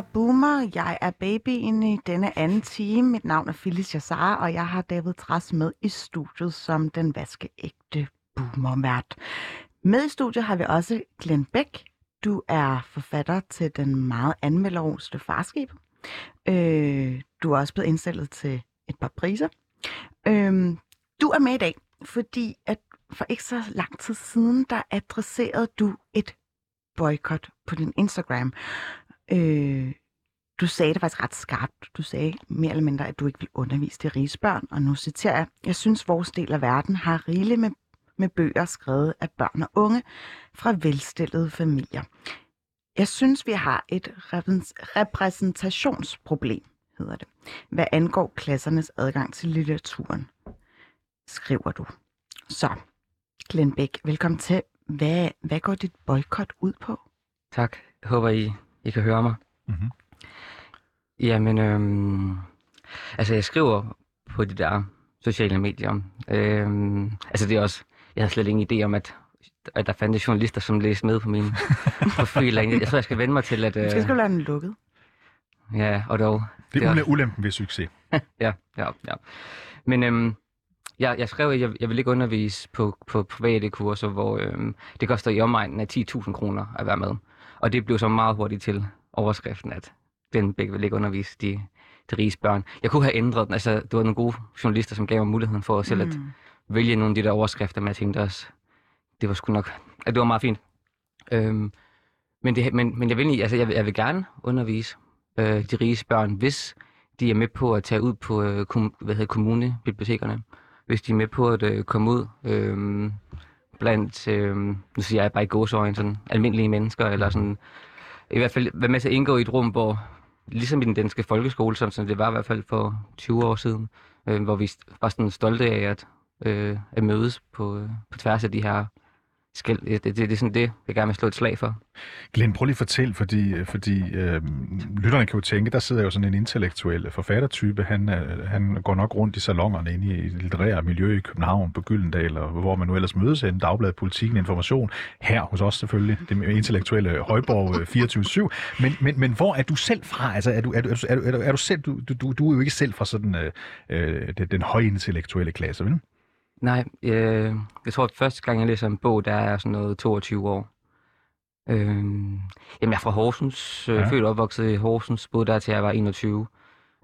Er Boomer. Jeg er babyen i denne anden time. Mit navn er Phyllis Jassar, og jeg har David Tras med i studiet som den vaskeægte boomervært. Med i studiet har vi også Glenn Beck. Du er forfatter til den meget anmelderoste farskib. Øh, du er også blevet indstillet til et par priser. Øh, du er med i dag, fordi at for ikke så lang tid siden, der adresserede du et boykot på din Instagram. Øh, du sagde det faktisk ret skarpt. Du sagde mere eller mindre, at du ikke vil undervise de rige børn. Og nu citerer jeg, jeg synes, vores del af verden har rigeligt med, med bøger skrevet af børn og unge fra velstillede familier. Jeg synes, vi har et repræs- repræsentationsproblem, hedder det, hvad angår klassernes adgang til litteraturen, skriver du. Så, Glenn Bæk, velkommen til. Hvad, hvad går dit boykot ud på? Tak. Jeg håber, I, I kan høre mig. Mhm. Jamen, øhm, altså jeg skriver på de der sociale medier. Øhm, altså det er også, jeg havde slet ingen idé om, at, at der fandtes journalister, som læste med på min profil. Jeg tror, jeg skal vende mig til, at... Måske skal du lade den lukket. Ja, og dog. Det Det er ule- ulempen ved succes. Ja, ja, ja. Men øhm, jeg, jeg skrev, at jeg, jeg vil ikke undervise på, på private kurser, hvor øhm, det koster i omegnen af 10.000 kroner at være med. Og det blev så meget hurtigt til overskriften, at den begge vil ikke undervise de, de rige børn. Jeg kunne have ændret den. Altså, det var nogle gode journalister, som gav mig muligheden for selv at Mm. vælge nogle af de der overskrifter, men jeg tænkte også, det var sgu nok, at det var meget fint. Øhm, men, det, men, men jeg vil, altså, jeg, vil, jeg vil gerne undervise øh, de rige børn, hvis de er med på at tage ud på øh, kom, hvad hedder, kommunebibliotekerne. Hvis de er med på at øh, komme ud øh, blandt, øh, nu siger jeg bare i gåsøjne, sådan almindelige mennesker, eller sådan, i hvert fald være med til at indgå i et rum, hvor, ligesom i den danske folkeskole, sådan som det var i hvert fald for 20 år siden, øh, hvor vi var sådan stolte af at, øh, at mødes på, øh, på tværs af de her skæld. Det, det, det er sådan det, jeg gerne vil slå et slag for. Glenn, prøv lige at fortælle, fordi, øh, fordi øh, lytterne kan jo tænke, der sidder jo sådan en intellektuel forfattertype. Han, øh, han går nok rundt i salongerne inde i det litterære miljø i København på Gyldendal, og hvor man nu ellers mødes hen, Dagbladet, Politikken, Information. Her hos os selvfølgelig, det intellektuelle Højborg øh, 24-7. Men, men, men hvor er du selv fra? Altså, er du, er du, er du, er du, er du, selv, du, du, du er jo ikke selv fra sådan øh, øh, den, den højintellektuelle klasse, vel? Nej, øh, jeg tror, at første gang, jeg læser en bog, der er sådan noget 22 år. Øh, jamen, jeg er fra Horsens, øh, Ja. født og opvokset i Horsens, boede der til jeg var 21.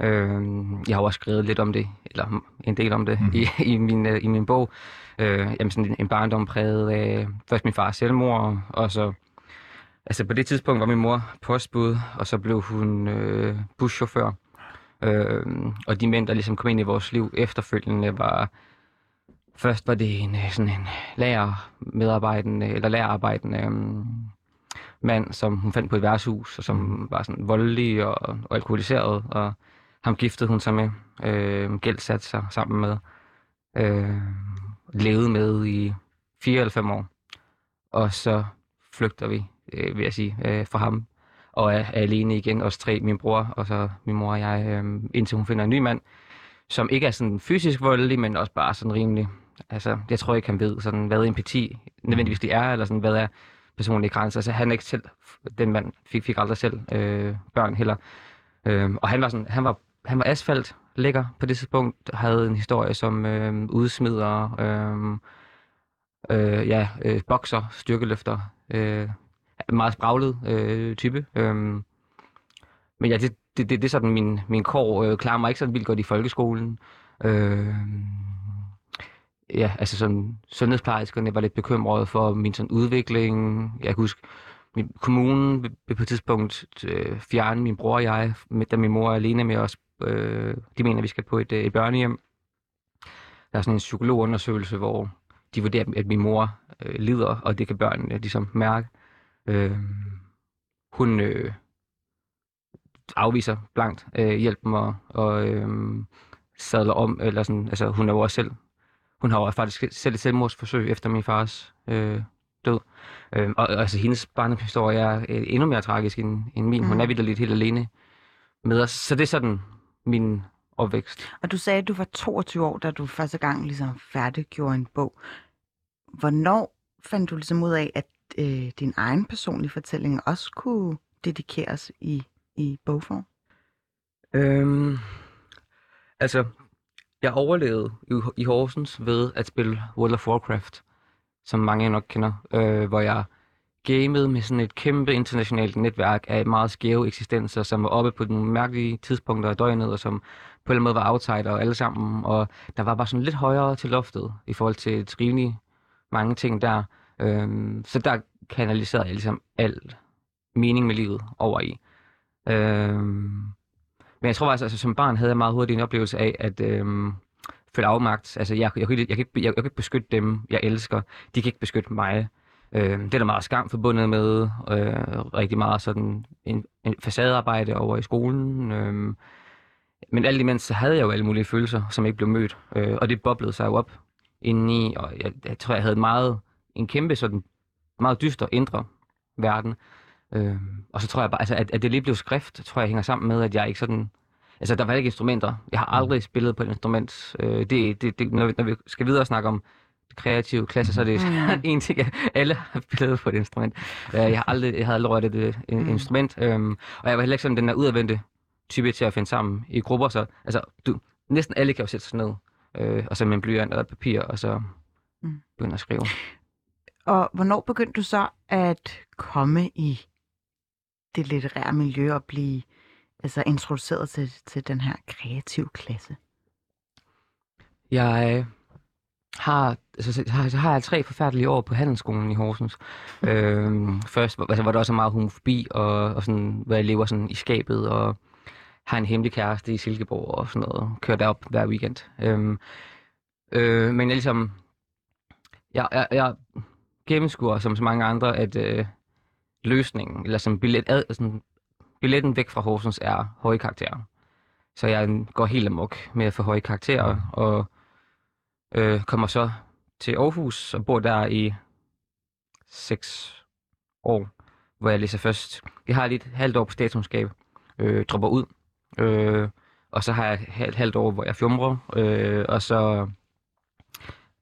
Øh, jeg har også skrevet lidt om det, eller en del om det, mm. i, i, min, øh, i min bog. Øh, jamen, sådan en, en barndom præget af først min fars selvmord, og så... Altså, på det tidspunkt var min mor postbud, og så blev hun øh, buschauffør. Øh, og de mænd, der ligesom kom ind i vores liv efterfølgende, var Først var det en øh, sådan en lærermedarbejdende, eller lærerarbejdende øhm, mand, som hun fandt på et værtshus, og som var sådan voldelig og, og alkoholiseret, og ham giftede hun sig med, øh, gældsatte sig sammen med, øh, levede med i fire eller fem år. Og så flygter vi, øh, vil jeg sige, øh, fra ham, og er, er alene igen, os tre, min bror, og så min mor og jeg, øh, indtil hun finder en ny mand, som ikke er sådan fysisk voldelig, men også bare sådan rimelig. Altså, jeg tror ikke, han ved, sådan, hvad empati nødvendigvis det er, eller sådan, hvad er personlige grænser. Altså, han er ikke selv, den mand fik, fik aldrig selv øh, børn heller. Øh, og han var sådan, han var, han var asfalt lækker på det tidspunkt, havde en historie som øh, udsmider, øh, øh, ja, øh, bokser, styrkeløfter, øh, meget spraglet øh, type. Øh, men ja, det, det, det, det er sådan min, min kår. Øh, klarer mig ikke sådan vildt godt i folkeskolen. Øh, ja, altså sådan sundhedsplejerskerne var lidt bekymrede for min sådan udvikling. Jeg kan huske, min kommunen vil på et tidspunkt øh, fjerne min bror og jeg, med, da min mor er alene med os. Øh, de mener, at vi skal på et, øh, et børnehjem. Der er sådan en psykologundersøgelse, hvor de vurderer, at min mor øh, lider, og det kan børnene ligesom mærke. Øh, hun øh, afviser blankt øh, hjælpen og, og øh, sadler om, eller sådan, altså hun er jo også selv, hun har jo faktisk selv et selvmordsforsøg efter min fars øh, død. Øh, og altså hendes barndomshistorie er øh, endnu mere tragisk end, end min. Mm. Hun er vildt lidt helt alene med os. Så det er sådan min opvækst. Og du sagde, at du var 22 år, da du første gang ligesom færdiggjorde en bog. Hvornår fandt du ligesom ud af, at øh, din egen personlige fortælling også kunne dedikeres i, i bogform? Øhm, altså, jeg overlevede i, i Horsens ved at spille World of Warcraft, som mange nok kender, øh, hvor jeg gamede med sådan et kæmpe internationalt netværk af meget skæve eksistenser, som var oppe på nogle mærkelige tidspunkter af døgnet, og som på en eller anden måde var outsider alle sammen, og der var bare sådan lidt højere til loftet i forhold til et rimelig mange ting der. Øhm, så der kanaliserede jeg ligesom alt mening med livet over i. Øhm, men jeg tror faktisk, altså som barn havde jeg meget hurtigt en oplevelse af, at Øh, føle afmagt. Altså jeg, jeg, jeg, jeg, jeg, kan ikke, jeg, jeg kan ikke beskytte dem, jeg elsker. De kan ikke beskytte mig. Øh, det er der meget skam forbundet med. Øh, rigtig meget sådan en, en facadearbejde over i skolen. Øh, men alt imens så havde jeg jo alle mulige følelser, som ikke blev mødt. Øh, og det boblede sig jo op indeni, og jeg, jeg tror, jeg havde meget, en kæmpe sådan meget dyster indre verden. Øh, og så tror jeg bare, altså, at, at det lige blev skrift, tror jeg hænger sammen med, at jeg ikke sådan... Altså, der var ikke instrumenter. Jeg har aldrig spillet på et instrument. Øh, det, det, det, når, vi, når vi skal videre snakke om kreative klasse, så er det mm. en ting, at alle har spillet på et instrument. Uh, jeg har aldrig, jeg havde aldrig rørt et, et mm. instrument, um, og jeg var heller ikke sådan den der udadvendte type til at finde sammen i grupper, så altså, du, næsten alle kan jo sætte sig ned, uh, og så med en blyant og papir, og så mm. begynde at skrive. Og hvornår begyndte du så at komme i det litterære miljø og blive altså, introduceret til, til den her kreative klasse? Jeg har, altså, har, så har jeg tre forfærdelige år på handelsskolen i Horsens. øhm, først altså, var der også meget homofobi, og, og sådan, hvor jeg lever sådan i skabet, og har en hemmelig kæreste i Silkeborg og sådan noget. Kører derop hver weekend. Øhm, øh, men jeg ligesom... Jeg, jeg, jeg gennemskuer, som så mange andre, at øh, løsningen, eller som billet, ad, sådan, billetten væk fra Horsens er høje karakterer. Så jeg går helt amok med at få høje karakterer, og Øh, kommer så til Aarhus og bor der i seks år, hvor jeg læser først. Jeg har lige et halvt år på statskundskab, øh, dropper ud, øh, og så har jeg et halvt år, hvor jeg fjumrer, øh, og så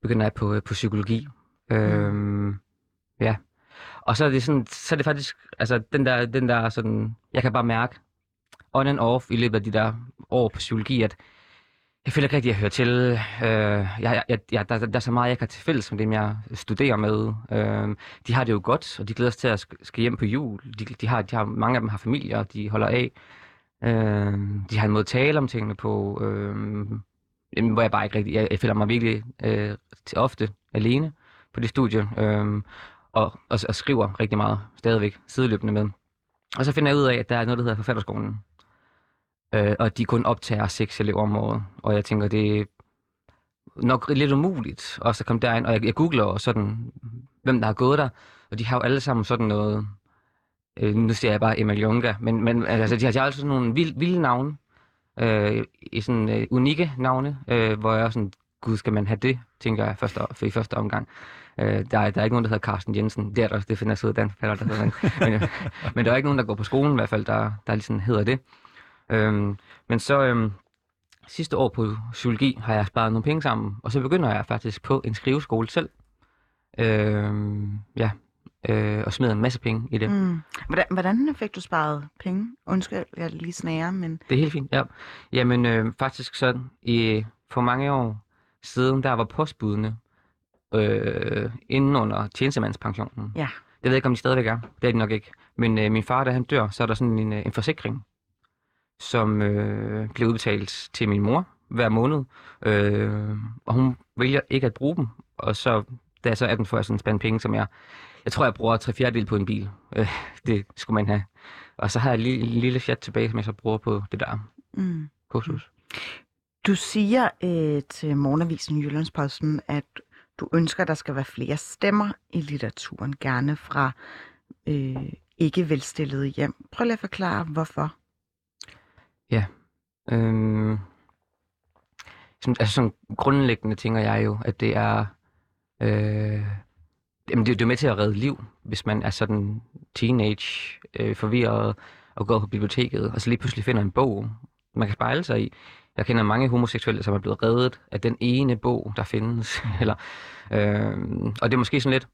begynder jeg på, på psykologi. Øh, mm. Ja. Og så er det sådan, så er det faktisk, altså den der, den der sådan, jeg kan bare mærke, on and off i løbet af de der år på psykologi, at jeg føler ikke rigtig, at jeg hører til. Øh, jeg, jeg, jeg, der, der er så meget, jeg kan til fælles med dem, jeg studerer med. Øh, de har det jo godt, og de glæder sig til at skal hjem på jul. De, de, har, de har, mange af dem har familier, de holder af. Øh, de har en måde at tale om tingene på, øh, hvor jeg bare ikke rigtig... Jeg, jeg føler mig virkelig øh, til ofte alene på det studie, øh, og, og, og skriver rigtig meget stadigvæk sideløbende med. Og så finder jeg ud af, at der er noget, der hedder forfatterskolen øh, og de kun optager seks elever om året. Og jeg tænker, det er nok lidt umuligt også at komme derind. Og jeg, jeg googler og sådan, hvem der har gået der, og de har jo alle sammen sådan noget, øh, nu siger jeg bare Emil Junga, men, men altså, de har, de har altså sådan nogle vilde, vilde navne, øh, i sådan øh, unikke navne, øh, hvor jeg sådan, gud, skal man have det, tænker jeg første, for i første omgang. Øh, der, er, der er ikke nogen, der hedder Carsten Jensen. Det er der, det finder jeg ud af der hedder, men, men, men der er ikke nogen, der går på skolen i hvert fald, der, der ligesom hedder det. Øhm, men så øhm, sidste år på psykologi har jeg sparet nogle penge sammen, og så begynder jeg faktisk på en skriveskole selv. Øhm, ja, øh, og smider en masse penge i det. Mm. Hvordan, hvordan fik du sparet penge? Undskyld, jeg lige snærer, men... Det er helt fint, ja. Jamen, øh, faktisk sådan, i, for mange år siden, der var postbudene øh, inden under tjenestemandspensionen. Ja. Det ved jeg ikke, om de stadigvæk er. Det er de nok ikke. Men øh, min far, da han dør, så er der sådan en, øh, en forsikring, som øh, bliver udbetalt til min mor hver måned. Øh, og hun vælger ikke at bruge dem. Og så, da jeg så er den, får jeg sådan en spand penge, som jeg... Jeg tror, jeg bruger tre fjerdedel på en bil. Øh, det skulle man have. Og så har jeg en lille, lille fjat tilbage, som jeg så bruger på det der mm. kursus. Du siger øh, til morgenavisen Jyllandsposten, at du ønsker, at der skal være flere stemmer i litteraturen, gerne fra øh, ikke velstillede hjem. Prøv lige at forklare, hvorfor. Øhm, sådan, altså sådan grundlæggende tænker jeg jo, at det er... Øh, jamen det, det er jo med til at redde liv, hvis man er sådan teenage, øh, forvirret og går på biblioteket, og så lige pludselig finder en bog, man kan spejle sig i. Jeg kender mange homoseksuelle, som er blevet reddet af den ene bog, der findes. Eller, øh, og det er måske sådan lidt...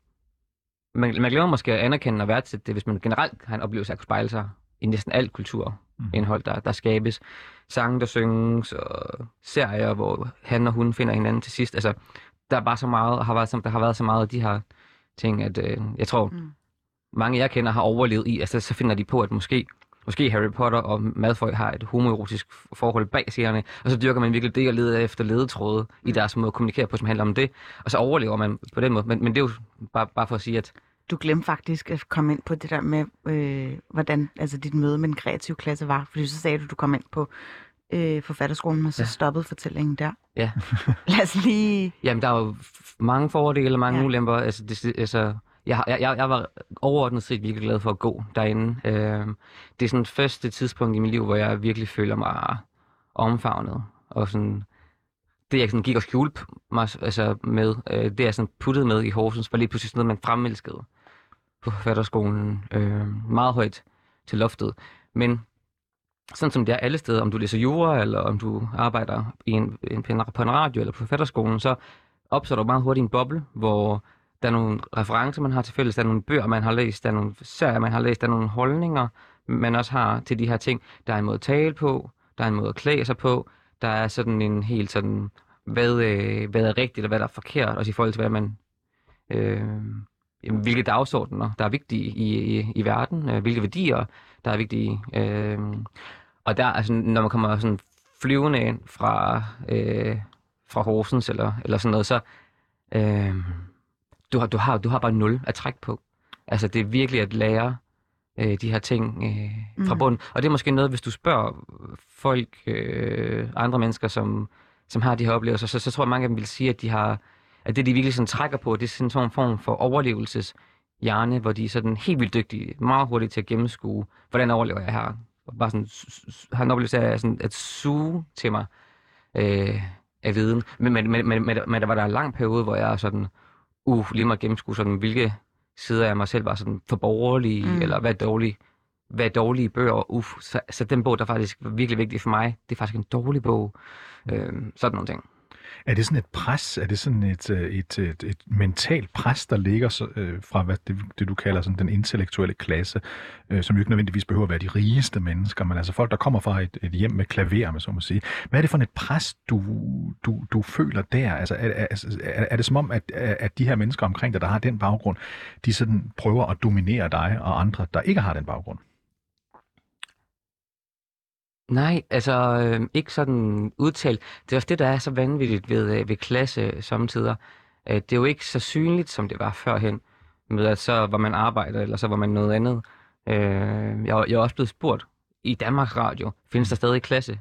Man, man glemmer måske at anerkende og værdsætte det, hvis man generelt har en oplevelse af at kunne spejle sig i næsten alt kulturindhold, der, der skabes. Sange, der synges, og serier, hvor han og hun finder hinanden til sidst. Altså, der er bare så meget, og har været, der har været så meget af de her ting, at øh, jeg tror, mm. mange jeg kender har overlevet i, altså så finder de på, at måske, måske Harry Potter og Malfoy har et homoerotisk forhold bag serierne, og så dyrker man virkelig det og leder efter ledetråde mm. i deres måde at kommunikere på, som handler om det, og så overlever man på den måde. Men, men det er jo bare, bare for at sige, at Du glemte faktisk at komme ind på det der med, øh, hvordan altså dit møde med den kreative klasse var. Fordi så sagde du, at du kom ind på øh, forfatterskolen, men så ja. Stoppede fortællingen der. Ja. Lad os lige... Jamen, der er jo mange fordele og mange ja. ulemper. Altså, det, altså, jeg, jeg, jeg, var overordnet set virkelig glad for at gå derinde. Øh, det er sådan første tidspunkt i mit liv, hvor jeg virkelig føler mig omfavnet. Og sådan, det jeg sådan gik og skjulte mig altså, med, øh, det jeg sådan puttede med i Horsens, var lige pludselig sådan noget, man fremelskede på forfatterskolen. Øh, meget højt til loftet. Men sådan som det er alle steder, om du læser jura, eller om du arbejder i en, en, på en- på en radio eller på forfatterskolen, så opstår der meget hurtigt en boble, hvor der er nogle referencer, man har til fælles, der er nogle bøger, man har læst, der er nogle serier, man har læst, der er nogle holdninger, man også har til de her ting. Der er en måde at tale på, der er en måde at klæde sig på, der er sådan en helt sådan, hvad, øh, hvad er rigtigt og hvad der er forkert, også i forhold til, hvad man, øh, hvilke dagsordener, der er vigtige i, i, i verden, øh, hvilke værdier, der er vigtige. Øh, og der, altså, når man kommer sådan flyvende ind fra, øh, fra Horsens eller, eller sådan noget, så øh, du, har, du, har, du har bare nul at trække på. Altså, det er virkelig at lære øh, de her ting øh, fra Mhm. bunden. Og det er måske noget, hvis du spørger folk, øh, andre mennesker, som, som har de her oplevelser, så, så tror jeg, mange af dem vil sige, at de har at det, de virkelig sådan trækker på, det er sådan en form for overlevelseshjerne, hvor de er sådan helt vildt dygtige, meget hurtigt til at gennemskue, hvordan overlever jeg her? Og bare sådan, har en oplevelse af sådan, at suge til mig øh, af viden. Men, men, men, men, men, der var der en lang periode, hvor jeg sådan, uh, lige må gennemskue sådan, hvilke sider af mig selv var sådan for borgerlige, Mm. eller hvad dårlige, hvad dårlige bøger, uff, så, så den bog, der faktisk var virkelig vigtig for mig, det er faktisk en dårlig bog. Øh, sådan nogle ting. Er det sådan et pres? Er det sådan et, øh, et, øh, et, et mentalt pres, der ligger så, øh, fra hvad det, det, du kalder sådan den intellektuelle klasse, øh, som jo ikke nødvendigvis behøver at være de rigeste mennesker, men altså folk, der kommer fra et, et hjem med klaver, med så må sige. Hvad er det for et pres, du, du, du føler der? Altså, er, er, altså, er, er det som om, at, at de her mennesker omkring dig, der har den baggrund, de sådan prøver at dominere dig og andre, der ikke har den baggrund? Nej, altså øh, ikke sådan udtalt. Det er også det, der er så vanvittigt ved, øh, ved klasse samtidig. Øh, det er jo ikke så synligt, som det var førhen, med at så var man arbejder, eller så var man noget andet. Øh, jeg, jeg er også blevet spurgt i Danmarks Radio, findes der stadig klasse,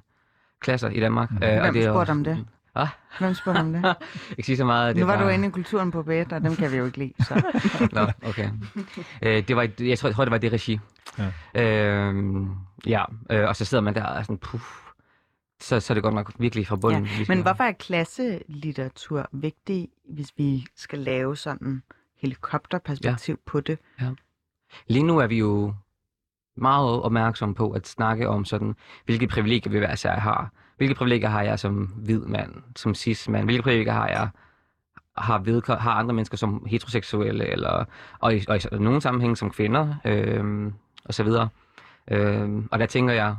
klasser i Danmark? Mhm. Øh, og Hvem det er spurgte om det? Ah, Hvem spurgte om det? ikke sige så meget. Nu var bare... du inde i kulturen på bed, og dem kan vi jo ikke lide. Så. Nå, okay. øh, det var, jeg, tror, jeg tror, det var det regi. Ja. Øhm, ja, øh, og så sidder man der og er sådan, puff, så, så er det godt nok virkelig fra bunden. skal- Men hvorfor er klasselitteratur vigtig, hvis vi skal lave sådan helikopterperspektiv ja. på det? Lige nu er vi jo meget opmærksomme på at snakke om sådan, hvilke privilegier vi hver især har. Hvilke privilegier har jeg som hvid mand, som cis mand? Hvilke privilegier har jeg har, vedko- har andre mennesker som heteroseksuelle, eller, og, i, og i nogle sammenhænge som kvinder, øh, og så videre. Øh, og der tænker jeg,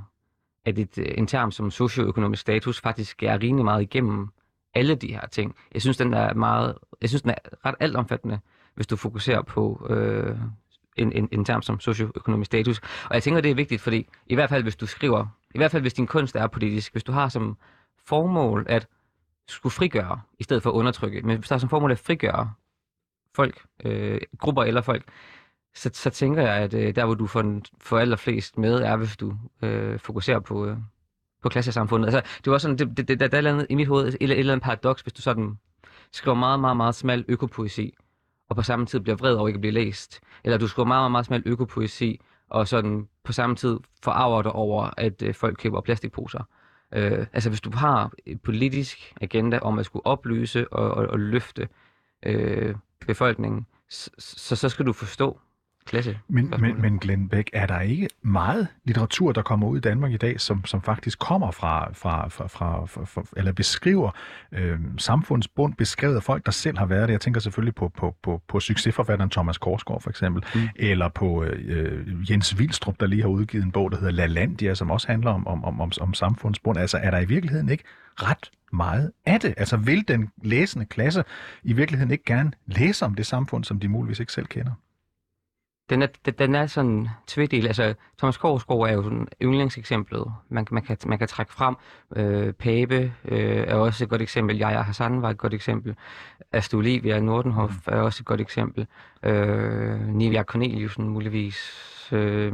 at et, øh, en term som socioøkonomisk status faktisk er rimelig meget igennem alle de her ting. Jeg synes, den er meget, jeg synes, den er ret altomfattende, hvis du fokuserer på øh, en, en, en term som socioøkonomisk status. Og jeg tænker, det er vigtigt, fordi i hvert fald, hvis du skriver, i hvert fald, hvis din kunst er politisk, hvis du har som formål at skulle frigøre, i stedet for at undertrykke, men hvis der er som formål at frigøre folk, øh, grupper eller folk, så, så tænker jeg, at øh, der, hvor du får, får allerflest med, er, hvis du øh, fokuserer på, øh, på klassesamfundet. Altså, det var sådan, det, det, det, der er et eller andet i mit hoved, et, et eller andet paradoks, hvis du sådan skriver meget, meget, meget smal økopoesi, og på samme tid bliver vred over ikke at blive læst. Eller du skriver meget, meget, meget smal økopoesi, og sådan på samme tid forarver dig over, at øh, folk køber plastikposer. Øh, altså hvis du har et politisk agenda om at skulle oplyse og, og, og løfte øh, befolkningen, så, så, så skal du forstå klasse. Men, men, men Glenn Beck, er der ikke meget litteratur, der kommer ud i Danmark i dag, som, som faktisk kommer fra, fra, fra, fra, fra, fra eller beskriver øh, samfundsbund, beskrevet af folk, der selv har været det? Jeg tænker selvfølgelig på, på, på, på succesforfatteren Thomas Korsgaard for eksempel, mm. eller på øh, Jens Vilstrup, der lige har udgivet en bog, der hedder LaLandia, som også handler om, om, om, om, om samfundsbund. Altså er der i virkeligheden ikke ret meget af det? Altså vil den læsende klasse i virkeligheden ikke gerne læse om det samfund, som de muligvis ikke selv kender? Den er, den er sådan tvedel. Altså, Thomas Korsgaard er jo sådan yndlingseksemplet, man, man, kan, man kan trække frem. Øh, Pape øh, er også et godt eksempel. Jaja Hassan var et godt eksempel. Astrid Olivia Nordenhof mm. er også et godt eksempel. Øh, Nivia Corneliusen muligvis. Øh,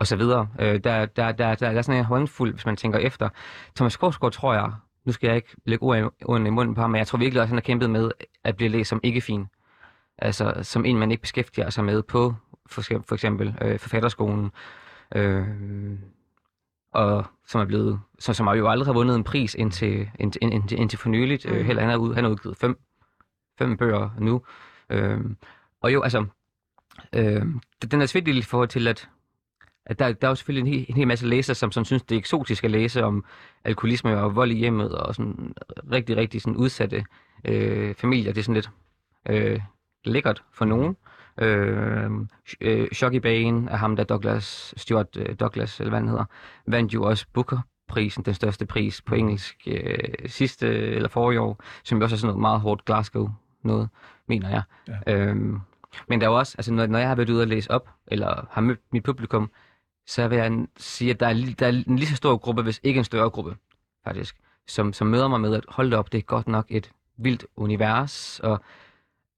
og så videre. Øh, der, der, der, der, der er sådan en håndfuld, hvis man tænker efter. Thomas Korsgaard tror jeg, nu skal jeg ikke lægge ord i munden på ham, men jeg tror virkelig også, at han har kæmpet med at blive læst som ikke fin altså som en, man ikke beskæftiger sig med på for, for eksempel øh, forfatterskolen, øh, og som er blevet, som, som har jo aldrig har vundet en pris indtil, indtil, indtil, indtil for nyligt. Øh, mm. Heller, han, har ud, han har udgivet fem, fem bøger nu. Øh, og jo, altså, øh, den er svigtig i forhold til, at, at der, der er jo selvfølgelig en hel, en hel masse læsere, som, som synes, det er eksotisk at læse om alkoholisme og vold i hjemmet, og sådan rigtig, rigtig sådan udsatte øh, familier. Det er sådan lidt... Øh, lækkert for nogen. Øh, øh, Shocky Bane af ham, der Douglas, Stuart øh, Douglas, eller hvad han hedder, vandt jo også Booker-prisen, den største pris på engelsk øh, sidste eller forrige år, som jo også er sådan noget meget hårdt Glasgow noget, mener jeg. Ja. Øhm, men der er jo også, altså når, når jeg har været ude og læse op, eller har mødt mit publikum, så vil jeg sige, at der er, der er en lige så stor gruppe, hvis ikke en større gruppe, faktisk, som, som møder mig med, at hold op, det er godt nok et vildt univers, og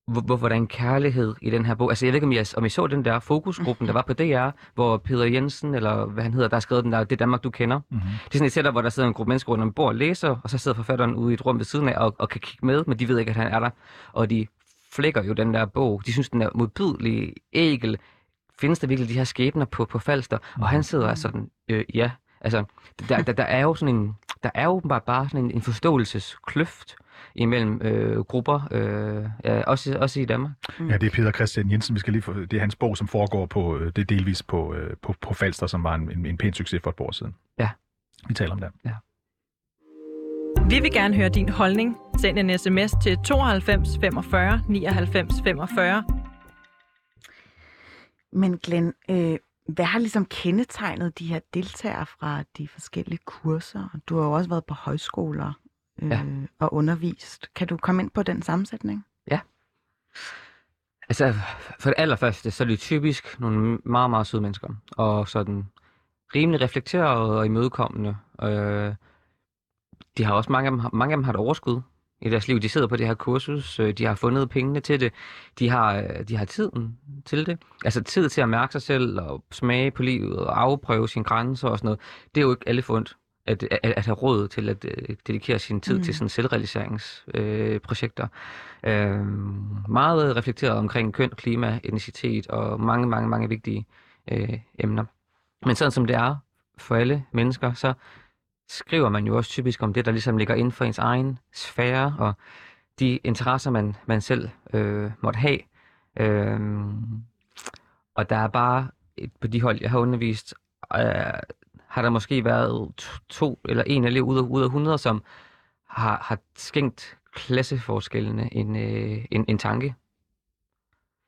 hvor, er en kærlighed i den her bog. Altså, jeg ved ikke, om I, om I så den der fokusgruppen, der var på DR, hvor Peter Jensen, eller hvad han hedder, der har skrevet den der, det Danmark, du kender. Mm-hmm. Det er sådan et setup, hvor der sidder en gruppe mennesker rundt om bord og læser, og så sidder forfatteren ude i et rum ved siden af og, og kan kigge med, men de ved ikke, at han er der. Og de flækker jo den der bog. De synes, den er modbydelig, ægel. Findes der virkelig de her skæbner på, på Falster? Mm-hmm. Og han sidder altså sådan, øh, ja, altså, der, der, der er jo sådan en, der er åbenbart bare sådan en, en forståelseskløft imellem øh, grupper, øh, ja, også, også i Danmark. Mm. Ja, det er Peter Christian Jensen, vi skal lige få, det er hans bog, som foregår på, øh, det er delvis på, øh, på, på Falster, som var en, en, en pæn succes for et år siden. Ja. Vi taler om det. Ja. Vi vil gerne høre din holdning. Send en sms til 92 45 99 45. Men Glenn, øh, hvad har ligesom kendetegnet de her deltagere fra de forskellige kurser? Du har jo også været på højskoler øh, ja. og undervist. Kan du komme ind på den sammensætning? Ja. Altså, for det allerførste, så er det typisk nogle meget, meget søde mennesker. Og sådan rimelig reflekterede og imødekommende. Øh, de har også mange af dem, mange af dem har et overskud i deres liv. De sidder på det her kursus, øh, de har fundet pengene til det, de har, øh, de har tiden til det. Altså tid til at mærke sig selv og smage på livet og afprøve sine grænser og sådan noget. Det er jo ikke alle fundet at, at, at have råd til at uh, dedikere sin tid mm. til sådan selvrealiseringsprojekter. Uh, uh, meget reflekteret omkring køn, klima, etnicitet og mange, mange, mange vigtige uh, emner. Men sådan som det er for alle mennesker, så skriver man jo også typisk om det, der ligesom ligger inden for ens egen sfære, og de interesser, man, man selv øh, måtte have. Uh, og der er bare et, på de hold, jeg har undervist, øh, har der måske været to eller en elev ud af, ud af 100, som har, har skænkt klasseforskellene en, øh, en, en tanke.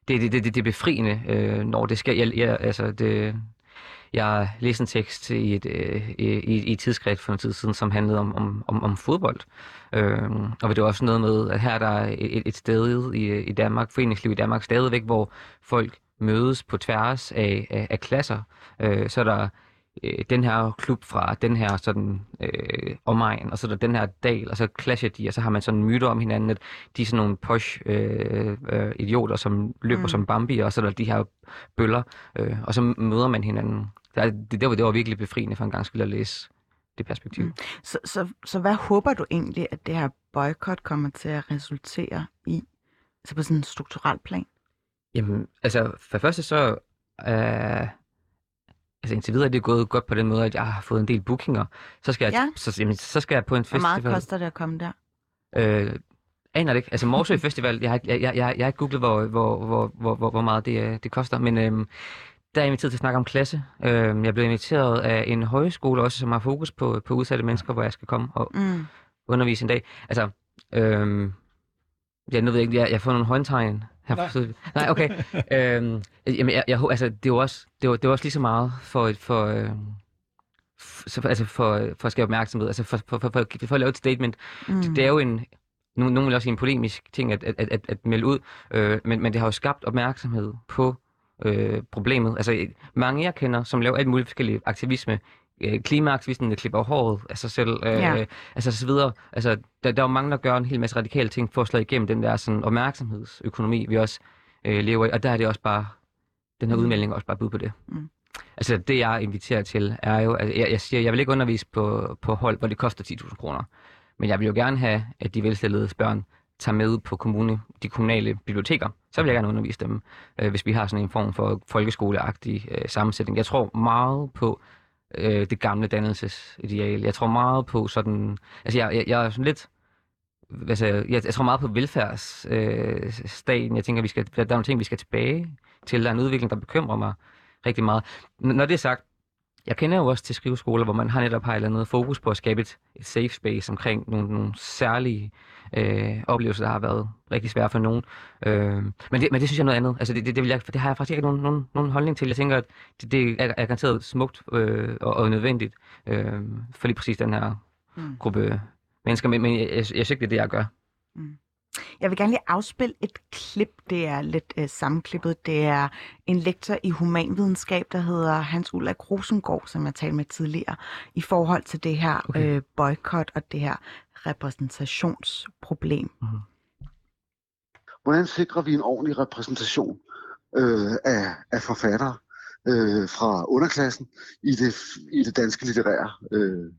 Det, det, det, det, det er befriende, øh, når det sker. Jeg, jeg, altså det, jeg læste en tekst i et, øh, i, i et tidsskrift for en tid siden, som handlede om, om, om, om fodbold. Øh, og det var også noget med, at her er der et, et sted i, i Danmark, foreningsliv i Danmark stadigvæk, hvor folk mødes på tværs af, af, af klasser. Øh, så er der øh, den her klub fra den her sådan øh, omegn, og så er der den her dal, og så clasher de, og så har man sådan myter om hinanden, at de er sådan nogle posh øh, øh, idioter, som løber mm. som Bambi, og så er der de her bøller, øh, og så møder man hinanden. Det, det, det, var, det var virkelig befriende for en gang skyld at læse det perspektiv. Mm. Så, så, så hvad håber du egentlig, at det her boykot kommer til at resultere i, altså på sådan en strukturel plan? Jamen, altså, for det første så... Øh, altså indtil videre er det gået godt på den måde, at jeg har fået en del bookinger. Så skal jeg, Ja. så, jamen, så skal jeg på en Hvor meget festival. koster det at komme der? Øh, aner det ikke. Altså Morsø Festival, jeg har, jeg, jeg, jeg, jeg ikke googlet, hvor, hvor, hvor, hvor, hvor, hvor meget det, øh, det koster, men øhm, der er jeg inviteret til at snakke om klasse. Øhm, jeg blev inviteret af en højskole også, som har fokus på, på udsatte mennesker, hvor jeg skal komme og Mm. undervise en dag. Altså, øhm, jeg, nu ved jeg ikke, jeg, jeg får nogle håndtegn. Nej. Nej, okay. øhm, jamen, jeg, jeg, altså, det er jo også, det var, det var også lige så meget for, for, øh, for, altså for, for at skabe opmærksomhed, altså for, for, for, for, for at lave et statement. Mm. Det, det er jo en, nu- nogen vil også sige en polemisk ting at, at, at, at, at melde ud, øh, men, men det har jo skabt opmærksomhed på øh, problemet. Altså mange jeg kender, som laver alt muligt forskellige aktivisme, øh, klimaaktivisten, der klipper håret af sig selv, øh, Ja. altså så videre. Altså, der, der er jo mange, der gør en hel masse radikale ting for at slå igennem den der sådan, opmærksomhedsøkonomi, vi også øh, lever i, og der er det også bare, den her Mm. udmelding er også bare bud på det. Mm. Altså det, jeg inviterer til, er jo, at jeg, jeg siger, jeg vil ikke undervise på, på hold, hvor det koster 10.000 kroner. Men jeg vil jo gerne have, at de velstillede børn tager med på kommune, de kommunale biblioteker. Så vil jeg gerne undervise dem, øh, hvis vi har sådan en form for folkeskoleagtig øh, sammensætning. Jeg tror meget på øh, det gamle dannelsesideal. Jeg tror meget på sådan... Altså, jeg, jeg, jeg er sådan lidt... Altså, jeg, jeg tror meget på velfærdsstaten. Øh, staten. jeg tænker, vi skal, der er nogle ting, vi skal tilbage til. Der er en udvikling, der bekymrer mig rigtig meget. N- når det er sagt, jeg kender jo også til skriveskoler, hvor man har netop har et eller andet fokus på at skabe et, et safe space omkring nogle, nogle særlige øh, oplevelser, der har været rigtig svære for nogen. Øh, men, det, men det synes jeg er noget andet. Altså det, det, det, vil jeg, det har jeg faktisk ikke nogen, nogen, nogen holdning til. Jeg tænker, at det, det er, er garanteret smukt øh, og, og nødvendigt øh, for lige præcis den her Mm. gruppe mennesker. Men, men jeg, jeg, jeg synes ikke, det er det, jeg gør. Jeg vil gerne lige afspille et klip. Det er lidt øh, sammenklippet. Det er en lektor i humanvidenskab, der hedder Hans Ulrik Rosengård, som jeg talte med tidligere, i forhold til det her Okay. øh, boykot og det her repræsentationsproblem. Hvordan sikrer vi en ordentlig repræsentation øh, af, af forfattere øh, fra underklassen i det, i det danske litterære øh,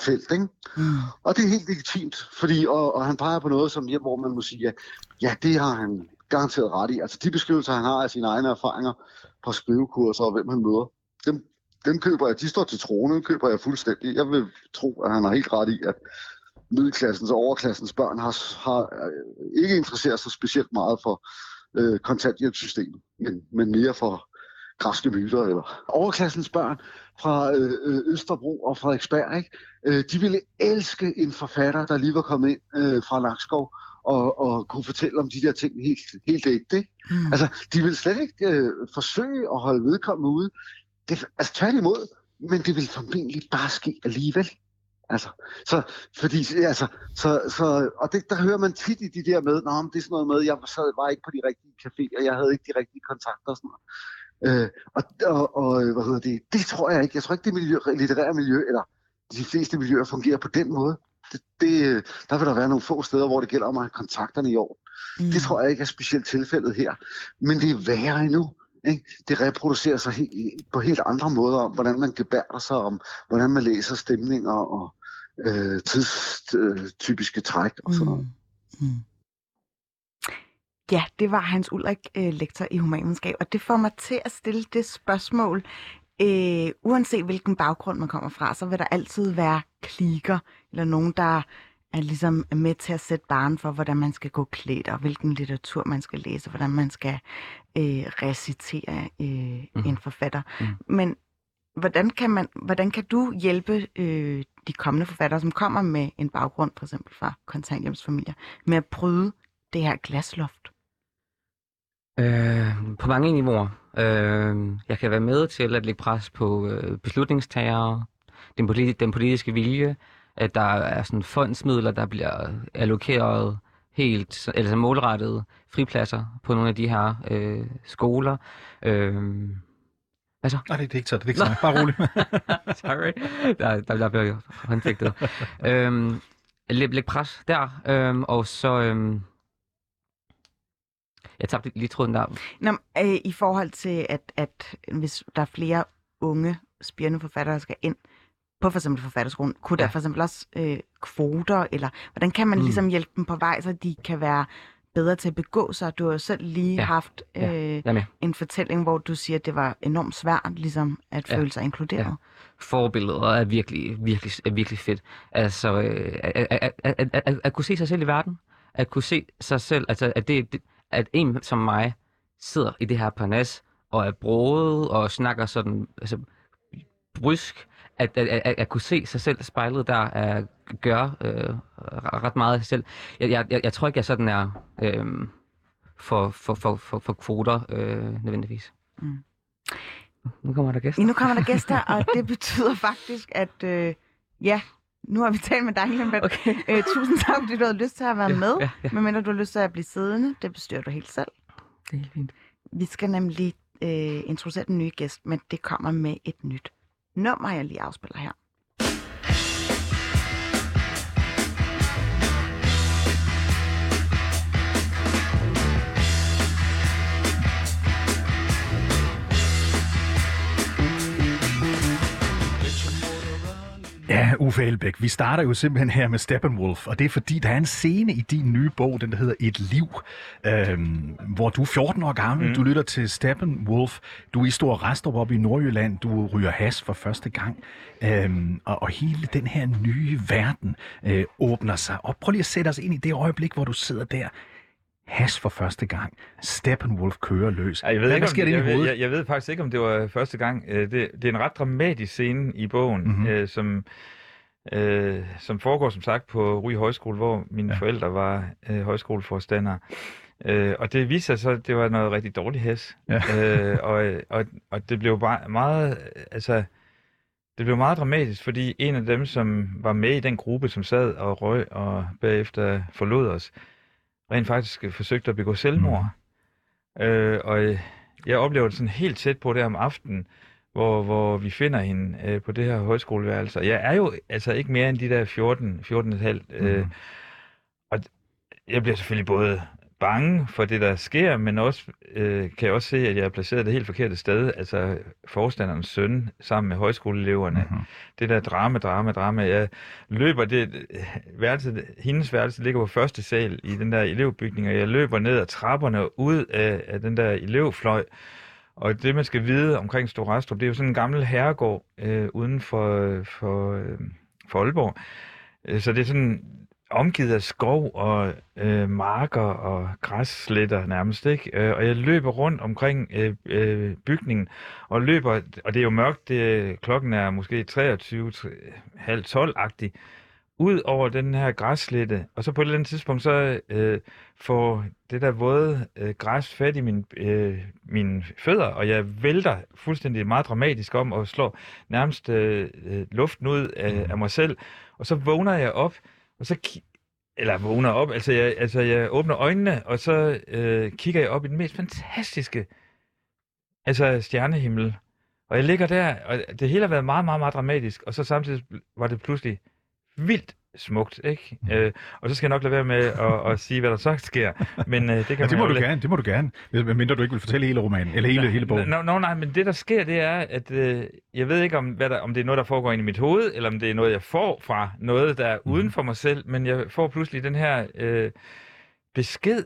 felt? Ikke? Mm. Og det er helt legitimt, fordi, og, og han peger på noget, som, ja, hvor man må sige, ja, ja, det har han garanteret ret i. Altså de beskrivelser, han har af sine egne erfaringer på skrivekurser og hvem han møder, dem, dem køber jeg, de står til troende, dem køber jeg fuldstændig. Jeg vil tro, at han har helt ret i, at middelklassens og overklassens børn har, har øh, ikke interesseret sig specielt meget for øh, kontanthjælpssystemet, men, men mere for græske myter. Eller. Overklassens børn fra øh, øh, Østerbro og Frederiksberg, ikke? Øh, de ville elske en forfatter, der lige var kommet ind øh, fra Nakskov og, og kunne fortælle om de der ting helt, helt ægte. Mm. Altså, de vil slet ikke øh, forsøge at holde vedkommende ude. Det, altså tværtimod, men det vil formentlig bare ske alligevel. Altså, så, fordi, altså, så, så, og det, der hører man tit i de der med, Nå, men det er sådan noget med, jeg sad, var ikke på de rigtige caféer, jeg havde ikke de rigtige kontakter og sådan noget. Øh, og, og, og, hvad hedder det, det tror jeg ikke. Jeg tror ikke, det miljø, litterære miljø, eller de fleste miljøer fungerer på den måde. Det, det, der vil der være nogle få steder, hvor det gælder om at have kontakterne i orden. Mm. Det tror jeg ikke er specielt tilfældet her. Men det er værre endnu. Ikke? Det reproducerer sig he- på helt andre måder om, hvordan man gebærder sig, om hvordan man læser stemninger og øh, tidstypiske træk og sådan noget. Mm. Mm. Ja, det var Hans Ulrik, øh, lektor i humanvidenskab, og det får mig til at stille det spørgsmål. Øh, uanset hvilken baggrund man kommer fra, så vil der altid være klikker, eller nogen, der er ligesom med til at sætte barn for, hvordan man skal gå klædt, og hvilken litteratur man skal læse, og hvordan man skal øh, recitere øh, Mhm. en forfatter. Mhm. Men hvordan kan, man, hvordan kan du hjælpe øh, de kommende forfattere, som kommer med en baggrund, for eksempel fra kontanthjemsfamilier, med at bryde det her glasloft? Øh, på mange niveauer. Øh, jeg kan være med til at lægge pres på øh, beslutningstagere, den, politi- den politiske vilje, at der er sådan fondsmidler, der bliver allokeret helt, så- eller så målrettet fripladser på nogle af de her øh, skoler. Øh, hvad så? Nej, det er ikke så. Det er ikke så. Bare rolig. Sorry. Der, der, der bliver håndfægtet. øhm, læg, læg pres der, øhm, og så... Øhm, jeg tabte lige tråden der. Nå, øh, I forhold til, at, at hvis der er flere unge, spirende forfattere, der skal ind, på for eksempel forfatterskolen, kunne ja. Der for eksempel også øh, kvoter, eller hvordan kan man Mm. ligesom hjælpe dem på vej, så de kan være bedre til at begå sig? Du har jo selv lige ja. Haft øh, Ja. En fortælling, hvor du siger, at det var enormt svært ligesom at Ja. føle sig inkluderet. Ja. Forbilleder er virkelig, virkelig, er virkelig fedt. Altså, øh, at, at, at, at, at, at kunne se sig selv i verden. At kunne se sig selv, altså at, det, det- at en som mig sidder i det her parnas og er broet og snakker sådan altså, brysk, at, at, at, at kunne se sig selv spejlet der, er, gør øh, ret meget af sig selv. Jeg, jeg, jeg, tror ikke, jeg sådan er øh, for, for, for, for, for kvoter øh, nødvendigvis. Mm. Nu kommer der gæster. Nu kommer der gæster, og det betyder faktisk, at øh, ja, nu har vi talt med dig, Lambert. Okay. Øh, tusind tak, fordi du havde lyst til at være Ja, med. ja, ja. Medmindre du har lyst til at blive siddende. Det bestyrer du helt selv. Det er helt fint. Vi skal nemlig øh, introducere den nye gæst, men det kommer med et nyt nummer, jeg lige afspiller her. Ja, Uffe Elbæk, vi starter jo simpelthen her med Steppenwolf, og det er fordi, der er en scene i din nye bog, den der hedder Et Liv, øhm, hvor du er 14 år gammel, mm. du lytter til Steppenwolf, du er i Stor Restrup oppe i Nordjylland, du ryger has for første gang, øhm, og, og hele den her nye verden øh, åbner sig op. Prøv lige at sætte os ind i det øjeblik, hvor du sidder der, has for første gang, Steppenwolf kører løs. Ej, jeg ved, hvad, ikke, sker inde i jeg, jeg, jeg ved faktisk ikke, om det var første gang. Øh, Det, det er en ret dramatisk scene i bogen, Mhm. mm-hmm. øh, som, øh, som foregår som sagt på Ry Højskole, hvor mine Ja. ja. forældre var øh, højskoleforstandere. Øh, og det viste sig så, at det var noget rigtig dårligt hæs. Ja. øh, og, og, og det blev bare meget, øh, altså, det blev meget dramatisk, fordi en af dem, som var med i den gruppe, som sad og røg og bagefter forlod os, rent faktisk øh, forsøgte at begå selvmord. Mm. Øh, og øh, jeg oplever det sådan helt tæt på der om aftenen, hvor, hvor vi finder hende øh, på det her højskoleværelse. Og Jeg er jo altså ikke mere end de der 14, 14,5. Øh, Mhm. og jeg bliver selvfølgelig både bange for det, der sker, men også øh, kan jeg også se, at jeg er placeret det helt forkerte sted. Altså forstanderens søn sammen med højskoleeleverne. Mhm. Det der drama, drama, drama. Jeg løber det værelse, hendes værelse ligger på første sal i den der elevbygning, og jeg løber ned ad trapperne ud af, af den der elevfløj. Og det, man skal vide omkring Stor Restrup, det er jo sådan en gammel herregård øh, uden for, for, øh, for Aalborg. Øh, Så det er sådan omgivet af skov og øh, marker og græssletter nærmest, ikke? Øh, og jeg løber rundt omkring øh, øh, bygningen, og løber, og det er jo mørkt, det, klokken er måske 23, halv 12-agtig, ud over den her græsslette, og så på et eller andet tidspunkt, så øh, får det der våde øh, græs fat i min, øh, mine fødder, og jeg vælter fuldstændig meget dramatisk om og slår nærmest øh, øh, luften ud af, af mig selv, og så vågner jeg op, og så eller vågner op, altså jeg, altså jeg åbner øjnene, og så øh, kigger jeg op i den mest fantastiske altså stjernehimmel. Og jeg ligger der, og det hele har været meget, meget, meget dramatisk, og så samtidig var det pludselig vildt smukt, ikke? Mhm. Øh, og så skal jeg nok lade være med at, at sige, hvad der så sker. Men øh, det kan Ja, det må du lade- gerne, det må du gerne. Medmindre du ikke vil fortælle hele romanen, eller hele, hele bogen. Nå, nå, nej, men det der sker, det er, at øh, jeg ved ikke, om, hvad der, om det er noget, der foregår inde i mit hoved, eller om det er noget, jeg får fra noget, der er Mhm. uden for mig selv, men jeg får pludselig den her øh, besked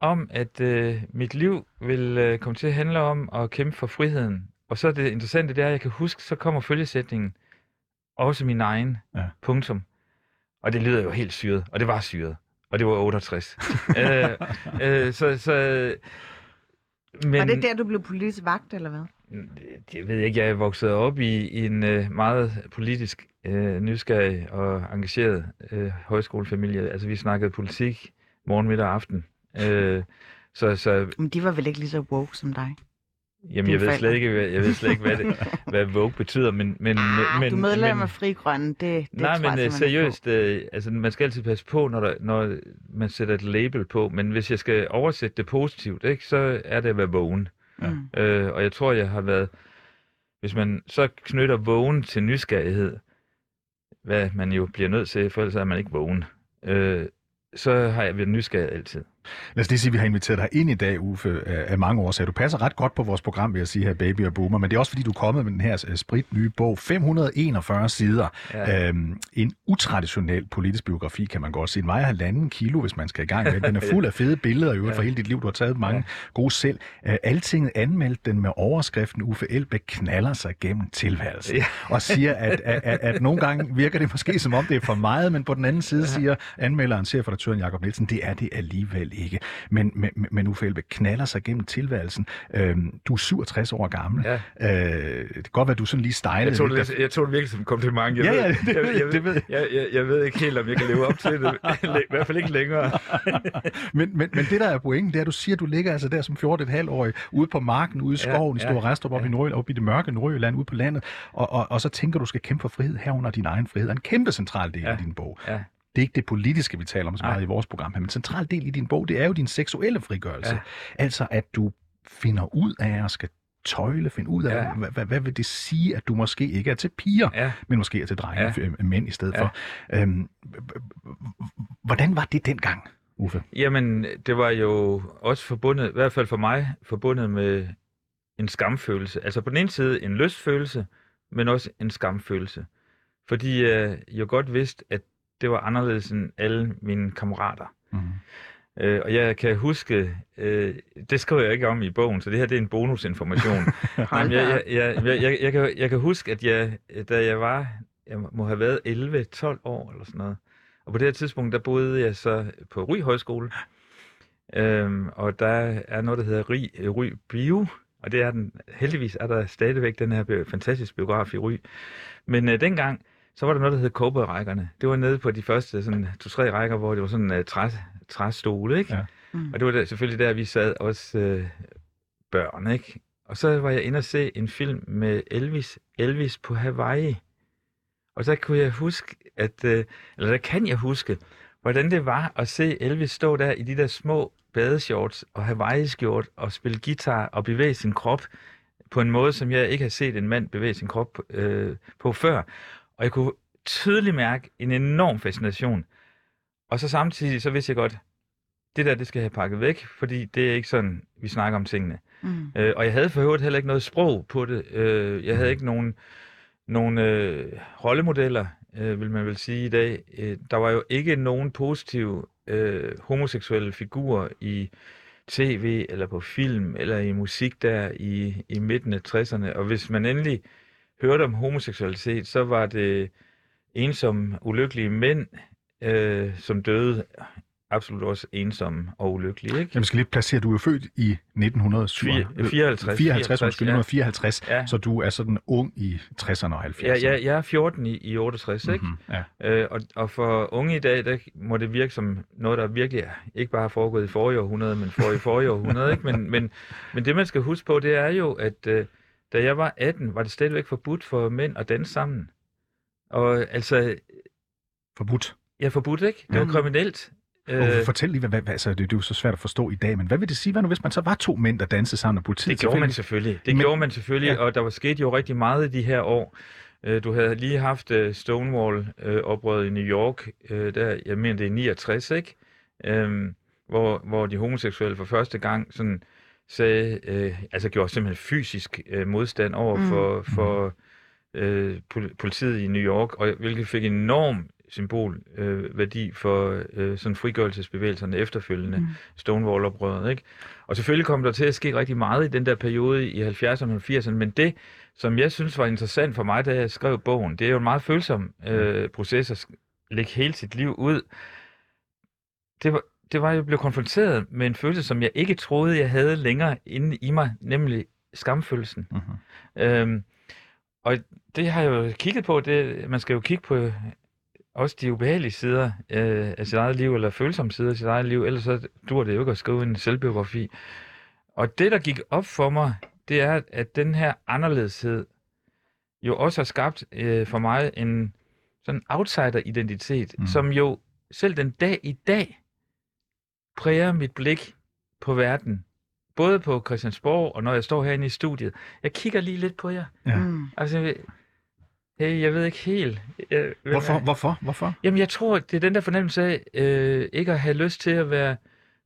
om, at øh, mit liv vil øh, komme til at handle om at kæmpe for friheden. Og så er det interessante, det er, at jeg kan huske, så kommer følgesætningen også min egen. Ja. Punktum. Og det lyder jo helt syret, og det var syret. Og det var 68. øh, øh, så, så, men. Var det der, du blev politisk vagt, eller hvad? jeg ved ikke, jeg er vokset op i, i en øh, meget politisk øh, nysgerrig og engageret øh, højskolefamilie. Altså, vi snakkede politik morgen, middag og aften. Øh, så, så Men de var vel ikke lige så woke som dig? Jamen, jeg ved slet ikke, hvad, jeg ved slet ikke hvad, det, hvad Vogue betyder, men... men, Ah, men du medlem af Fri Grønne, det, det Nej, tror men jeg øh, seriøst, øh, altså man skal altid passe på, når, der, når man sætter et label på, men hvis jeg skal oversætte det positivt, ikke, så er det at være vågen. Mm. Øh, og jeg tror, jeg har været... Hvis man så knytter vågen til nysgerrighed, hvad man jo bliver nødt til, for ellers er man ikke vågen, øh, så har jeg været nysgerrig altid. Lad os lige sige, at vi har inviteret dig ind i dag, Uffe, af mange årsager. Du passer ret godt på vores program, vil jeg sige her, Baby og Boomer, men det er også fordi, du er kommet med den her øh, sprit nye bog, 541 sider. Ja. Øhm, en utraditionel politisk biografi, kan man godt sige. Den vejer halvanden kilo, hvis man skal i gang med den. Er fuld af fede billeder i øvrigt fra hele dit liv. Du har taget mange gode selv. Uh, Altinget anmeldte den med overskriften, Uffe Elbæk knaller sig gennem tilværelsen. Ja. Og siger, at, at, at, at nogle gange virker det måske som om, det er for meget, men på den anden side siger anmelderen, chefredaktøren Jakob Nielsen, det er det alligevel ikke. Men, men, men Uffe Elbæk knaller sig gennem tilværelsen. Øhm, du er 67 år gammel. Ja. Øh, det kan godt være, at du sådan lige stejlede Jeg tog, det, jeg tog det virkelig som en kompliment. Jeg Ja, ved, ja, det jeg, ved- jeg, det ved jeg. jeg, jeg, ved ikke helt, om jeg kan leve op til det. I hvert fald ikke længere. Men, men, men det, der er pointen, det er, at du siger, at du ligger altså der som 14,5-årig ude på marken, ude i Ja, skoven, i ja, Store Restrup, op, ja. i Nordjylland, op i det mørke Nordjylland, ude på landet, og, og, og så tænker du, du skal kæmpe for frihed herunder din egen frihed. En kæmpe central del Ja. af din bog. Ja. Det er ikke det politiske, vi taler om så Nej. meget i vores program her, men en central del i din bog, det er jo din seksuelle frigørelse. Ja. Altså, at du finder ud af at skal tøjle, finde ud af, Ja. hvad, hvad, hvad vil det sige, at du måske ikke er til piger, Ja. men måske er til drenge, Ja. ja. mænd i stedet Ja. for. Øhm, hvordan var det dengang, Uffe? Jamen, det var jo også forbundet, i hvert fald for mig, forbundet med en skamfølelse. Altså på den ene side en lystfølelse, men også en skamfølelse. Fordi jeg jo godt vidste, at det var anderledes end alle mine kammerater. Mm. Øh, og jeg kan huske, øh, det skriver jeg ikke om i bogen, så det her det er en bonusinformation. Nej, men jeg, jeg, jeg, jeg, jeg, jeg, kan, jeg kan huske, at jeg, da jeg var, jeg må have været 11-12 år eller sådan noget, og på det her tidspunkt, der boede jeg så på Ry Højskole, øhm, og der er noget, der hedder Ry, Ry Bio, og det er den, heldigvis er der stadigvæk den her fantastiske biograf i Ry. Men øh, dengang, så var der noget, der hed Cowboy-rækkerne. Det var nede på de første sådan, to-tre rækker, hvor det var sådan uh, træ, træstole, ikke? Ja. Mm. Og det var der, selvfølgelig der, vi sad også øh, børn, ikke? Og så var jeg inde og se en film med Elvis, Elvis på Hawaii. Og så kunne jeg huske, at, øh, eller der kan jeg huske, hvordan det var at se Elvis stå der i de der små badeshorts og Hawaii-skjort og spille guitar og bevæge sin krop på en måde, som jeg ikke har set en mand bevæge sin krop øh, på før. Og jeg kunne tydeligt mærke en enorm fascination. Og så samtidig, så vidste jeg godt, det der, det skal jeg have pakket væk, fordi det er ikke sådan, vi snakker om tingene. Mm. Øh, og jeg havde for øvrigt heller ikke noget sprog på det. Øh, jeg havde ikke nogen, nogen øh, rollemodeller, øh, vil man vel sige i dag. Øh, der var jo ikke nogen positive øh, homoseksuelle figurer i tv eller på film eller i musik der i, i midten af 60'erne. Og hvis man endelig hørte om homoseksualitet, så var det ensomme, ulykkelige mænd, øh, som døde absolut også ensomme og ulykkelige. Ikke? Jeg skal lige placere, du er født i 1954, 54, 54, undskyld, ja. 1954, Ja. så du er sådan ung i 60'erne og 70'erne. Ja, jeg, jeg er 14 i, i 68, ikke? Mhm, ja. Øh, og, og for unge i dag, der må det virke som noget, der virkelig er, ikke bare har foregået i forrige århundrede, men for i forrige århundrede. Ikke? Men, men, men det, man skal huske på, det er jo, at øh, da jeg var 18, var det stadigvæk forbudt for mænd at danse sammen. Og altså, Forbudt. er forbudt, ikke? Det var Ja. kriminelt. Øh, Fortæl lige, hvad, hvad, altså, det, det er jo så svært at forstå i dag, men hvad vil det sige, hvad nu, hvis man så var to mænd, der dansede sammen, og politiet Det gjorde man selvfølgelig. Det Men- gjorde man selvfølgelig, Ja. og der var sket jo rigtig meget i de her år. Øh, Du havde lige haft øh, Stonewall-oprøret i New York, øh, der, jeg mener det er 69, ikke? Øhm, hvor, hvor de homoseksuelle for første gang sådan sagde, øh, altså gjorde simpelthen fysisk øh, modstand over Mm. for, for øh, pol- politiet i New York, og hvilket fik enorm symbolværdi øh, værdi for øh, sådan frigørelsesbevægelserne efterfølgende, Mm. mm. Stonewall-oprøret, ikke? Og selvfølgelig kom der til at ske rigtig meget i den der periode i 70'erne og 80'erne, men det, som jeg synes var interessant for mig, da jeg skrev bogen, det er jo en meget følsom øh, proces at lægge hele sit liv ud. Det var, det var, at jeg blev konfronteret med en følelse, som jeg ikke troede, jeg havde længere inde i mig, nemlig skamfølelsen. Mhm. Øhm, og det har jeg jo kigget på. Det, man skal jo kigge på også de ubehagelige sider øh, af sit eget liv, eller følsomme sider af sit eget liv, ellers så dur det jo ikke at skrive en selvbiografi. Og det, der gik op for mig, det er, at den her anderledeshed jo også har skabt øh, for mig en sådan outsider-identitet, mm. som jo selv den dag i dag præger mit blik på verden. Både på Christiansborg, og når jeg står herinde i studiet. Jeg kigger lige lidt på jer. Ja. Mm. Altså, hey, jeg ved ikke helt. Jeg, hvem Hvorfor? Hvorfor? Hvorfor? Jamen, jeg tror, det er den der fornemmelse af øh, ikke at have lyst til at være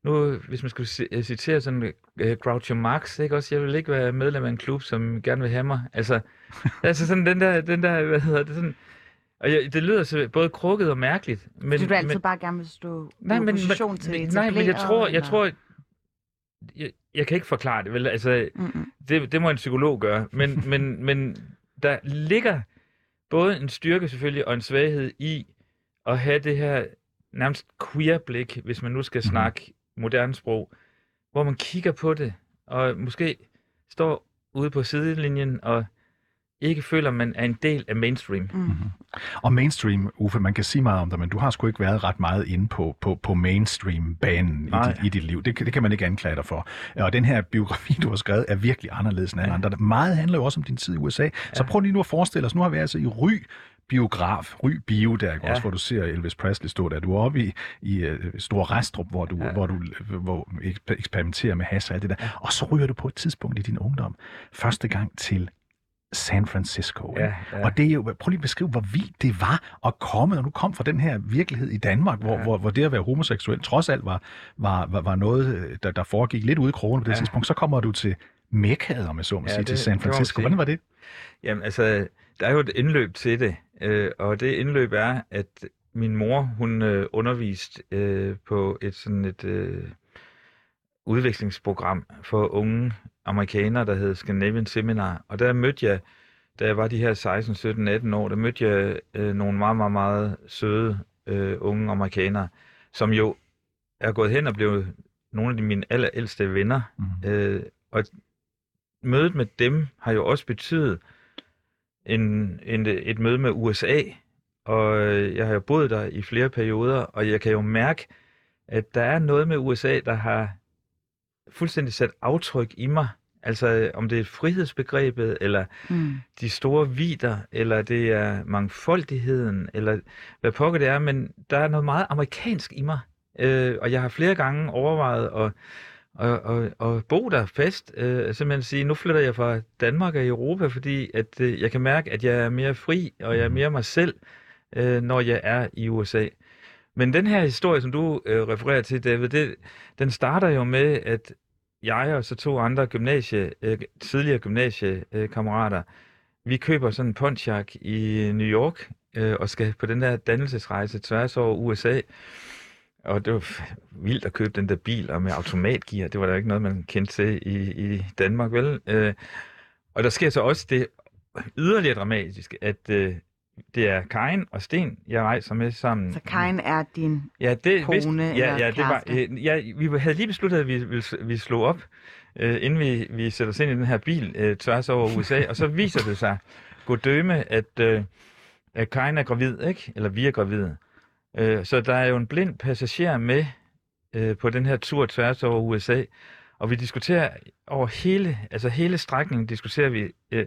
nu, hvis man skulle ci- øh, citere sådan uh, Groucho Marx, ikke også, jeg vil ikke være medlem af en klub, som gerne vil have mig. Altså, altså sådan den der, den der, hvad hedder det, sådan, og jeg, det lyder så både krukket og mærkeligt. Men, Fordi du altid men, bare gerne vil stå nej, i men, opposition til men, nej, men jeg tror, jeg eller? tror, jeg, jeg kan ikke forklare det, vel? Altså, Mm-mm. det, det må en psykolog gøre. Men, men, men der ligger både en styrke selvfølgelig og en svaghed i at have det her nærmest queer-blik, hvis man nu skal Mhm. snakke moderne sprog, hvor man kigger på det, og måske står ude på sidelinjen og ikke føler, at man er en del af mainstream. Mm. Og mainstream, Uffe, man kan sige meget om dig, men du har sgu ikke været ret meget inde på, på, på mainstream-banen i, dit, i dit liv. Det, kan- det kan man ikke anklage dig for. Og den her biografi, du har skrevet, er virkelig anderledes end alle Ja. andre. Meget handler jo også om din tid i USA. Så prøv lige nu at forestille os, nu har vi altså i Ry biograf, Ry Bio, der, ikke? Ja. også, hvor du ser Elvis Presley stå der. Du er oppe i, i uh, Store Restrup, hvor du, Ja. hvor du hvor eksper- eksperimenterer med has og alt det der. Og så ryger du på et tidspunkt i din ungdom første gang til San Francisco. Ja, ja. Og det er jo, prøv lige at beskrive, hvor vildt det var at komme, når du kom fra den her virkelighed i Danmark, hvor, Ja. hvor, hvor det at være homoseksuel trods alt var, var, var, var noget, øh, der, der foregik lidt ude i krogen på det Ja. tidspunkt. Så kommer du til Mekkaet, om jeg så må Ja, sige, det- til San Francisco. Hvordan var det? Jamen altså, der er jo et indløb til det, øh, og det indløb er, at min mor, hun øh, underviste øh, på et sådan et øh, udvekslingsprogram for unge amerikanere, der hed Scandinavian Seminar, og der mødte jeg, da jeg var de her 16, 17, 18 år, der mødte jeg øh, nogle meget, meget, meget søde øh, unge amerikanere, som jo er gået hen og blevet nogle af de mine allerældste venner, Mm. Øh, og mødet med dem har jo også betydet en, en, et møde med USA. Og øh, jeg har jo boet der i flere perioder, og jeg kan jo mærke, at der er noget med USA, der har fuldstændig sat aftryk i mig. Altså om det er frihedsbegrebet, eller Mm. de store vider, eller det er mangfoldigheden, eller hvad pokker det er, men der er noget meget amerikansk i mig. Øh, og jeg har flere gange overvejet at, at, at, at bo der fast. Øh, simpelthen sige, nu flytter jeg fra Danmark og Europa, fordi at, øh, jeg kan mærke, at jeg er mere fri, og jeg er mere mig selv, øh, når jeg er i USA. Men den her historie, som du øh, refererer til, David, det, den starter jo med, at jeg og så to andre gymnasie, øh, tidligere gymnasiekammerater, vi køber sådan en Pontiac i New York øh, og skal på den der dannelsesrejse tværs over USA. Og det var vildt at købe den der bil og med automatgear. Det var der ikke noget, man kendte til i, i Danmark, vel? Øh, og der sker så også det yderligere dramatiske, at øh, det er Karin og Sten, jeg rejser med sammen. Så Karin er din... Ja, det, kone vidste- eller ja, ja, det var, kæreste? øh, ja, vi havde lige besluttet, at vi ville vi slog op, øh, inden vi, vi sætter os ind i den her bil øh, tværs over USA, og så viser det sig, god døme, at, øh, at Karin er gravid, ikke? Eller vi er gravide. Øh, så der er jo en blind passager med øh, på den her tur tværs over USA, og vi diskuterer over hele, altså hele strækningen diskuterer vi, øh,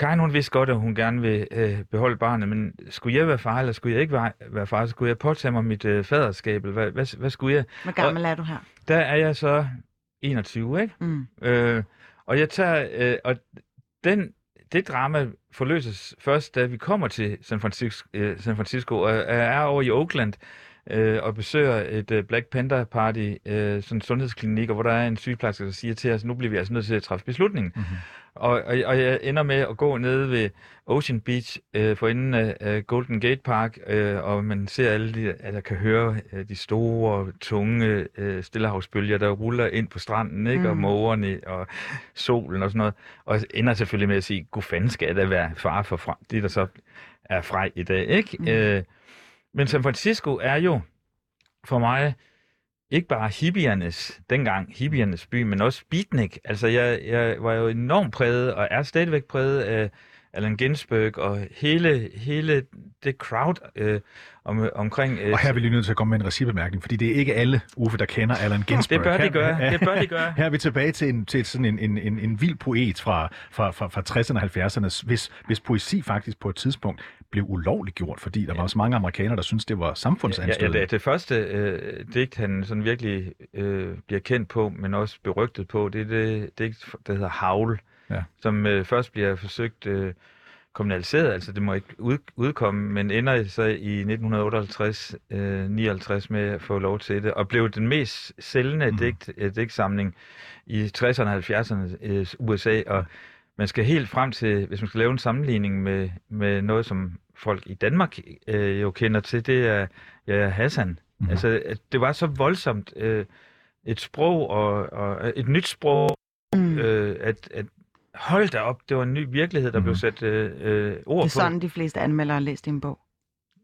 Karin hun vidste godt, at hun gerne vil øh, beholde barnet, men skulle jeg være far, eller skulle jeg ikke være, være far, så skulle jeg påtage mig mit øh, faderskab, eller hvad, hvad, hvad skulle jeg? Hvor gammel er du her? Der er jeg så 21, ikke? Mm. Øh, og jeg tager, øh, og den, det drama forløses først, da vi kommer til San Francisco, øh, San Francisco og er over i Oakland øh, og besøger et øh, Black Panther Party, øh, sådan en sundhedsklinik, og hvor der er en sygeplejerske, der siger til os, nu bliver vi altså nødt til at træffe beslutningen. Mhm. Og, og, og jeg ender med at gå ned ved Ocean Beach øh, for enden af, af Golden Gate Park, øh, og man ser alle de, at jeg kan høre øh, de store, tunge øh, stillehavsbølger, der ruller ind på stranden, ikke? og Mm. mågerne og solen og sådan noget. Og jeg ender selvfølgelig med at sige, god fanden skal da være far for fra, det, der så er frej i dag. Ikke? Mm. Øh, men San Francisco er jo for mig ikke bare hippiernes, dengang hippiernes by, men også beatnik. Altså, jeg, jeg var jo enormt præget, og er stadigvæk præget af Allen Ginsberg, og hele, hele det crowd øh, om, omkring... Øh, Og her er vi lige nødt til at komme med en recibemærkning, fordi det er ikke alle, Uffe, der kender Allen Ginsberg. det bør de gøre, her- det bør de gøre. Her er vi tilbage til, en, til sådan en, en, en, en vild poet fra, fra, fra, fra 60'erne og 70'erne, hvis, hvis poesi faktisk på et tidspunkt blev ulovligt gjort, fordi der var så mange amerikanere, der syntes, det var Ja, ja, samfundsanstødende. det, det første øh, digt, han sådan virkelig øh, bliver kendt på, men også berygtet på, det er det digt, der hedder Havl, Ja. som øh, først bliver forsøgt øh, kommunaliseret, altså det må ikke ud, udkomme, men ender så i 1958, øh, 59 med at få lov til det, og blev den mest sælgende Mhm. digt, øh, digtsamling i 60'erne og 70'erne øh, USA, og man skal helt frem til, hvis man skal lave en sammenligning med, med noget, som folk i Danmark øh, jo kender til, det er ja, Hassan. Mhm. Mm. Altså, at det var så voldsomt øh, et sprog, og, og et nyt sprog, Mm. øh, at, at hold da op, det var en ny virkelighed, der mm. blev Mhm. sat øh, øh, ord Det er på. sådan, de fleste anmeldere har læst din bog.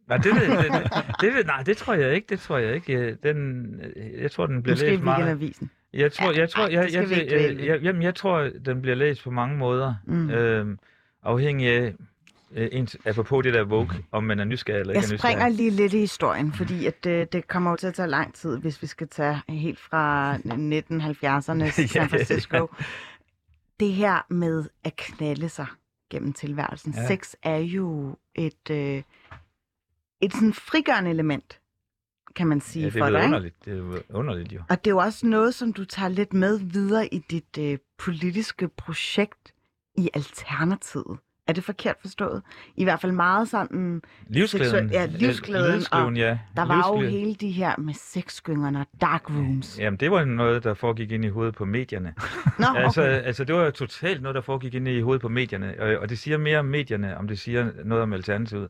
Nej, det, det, det, det, det, nej, det tror jeg ikke. Det tror jeg ikke. Øh, Den, øh, jeg tror, den bliver Måske læst meget. Weekendavisen. Jeg tror, Ja, jeg tror, jeg, jeg, jeg, ved. jeg, jamen, jeg tror, den bliver læst på mange måder. Mm. Øhm, afhængig af, øh, ens, apropos det der Vogue, om man er nysgerrig eller Jeg ikke er springer nysgerrig. lige lidt i historien, fordi at det, det kommer jo til at tage lang tid, hvis vi skal tage helt fra 1970'ernes Ja, San Francisco. Det her med at knalde sig gennem tilværelsen. Ja. Sex er jo et, øh, et sådan frigørende element, kan man sige Ja, det for er dig. ikke? underligt. Det er underligt jo. Og det er jo også noget, som du tager lidt med videre i dit øh, politiske projekt i Alternativet. Er det forkert forstået? I hvert fald meget sådan... Livsglæden. Seksuel- ja, livsglæden, livsglæden, ja. Der var jo hele de her med sexgyngerne og dark rooms. Jamen, det var noget, der foregik ind i hovedet på medierne. Nå, okay. Altså, altså, det var jo totalt noget, der foregik ind i hovedet på medierne. Og, og det siger mere om medierne, om det siger noget om alternativet.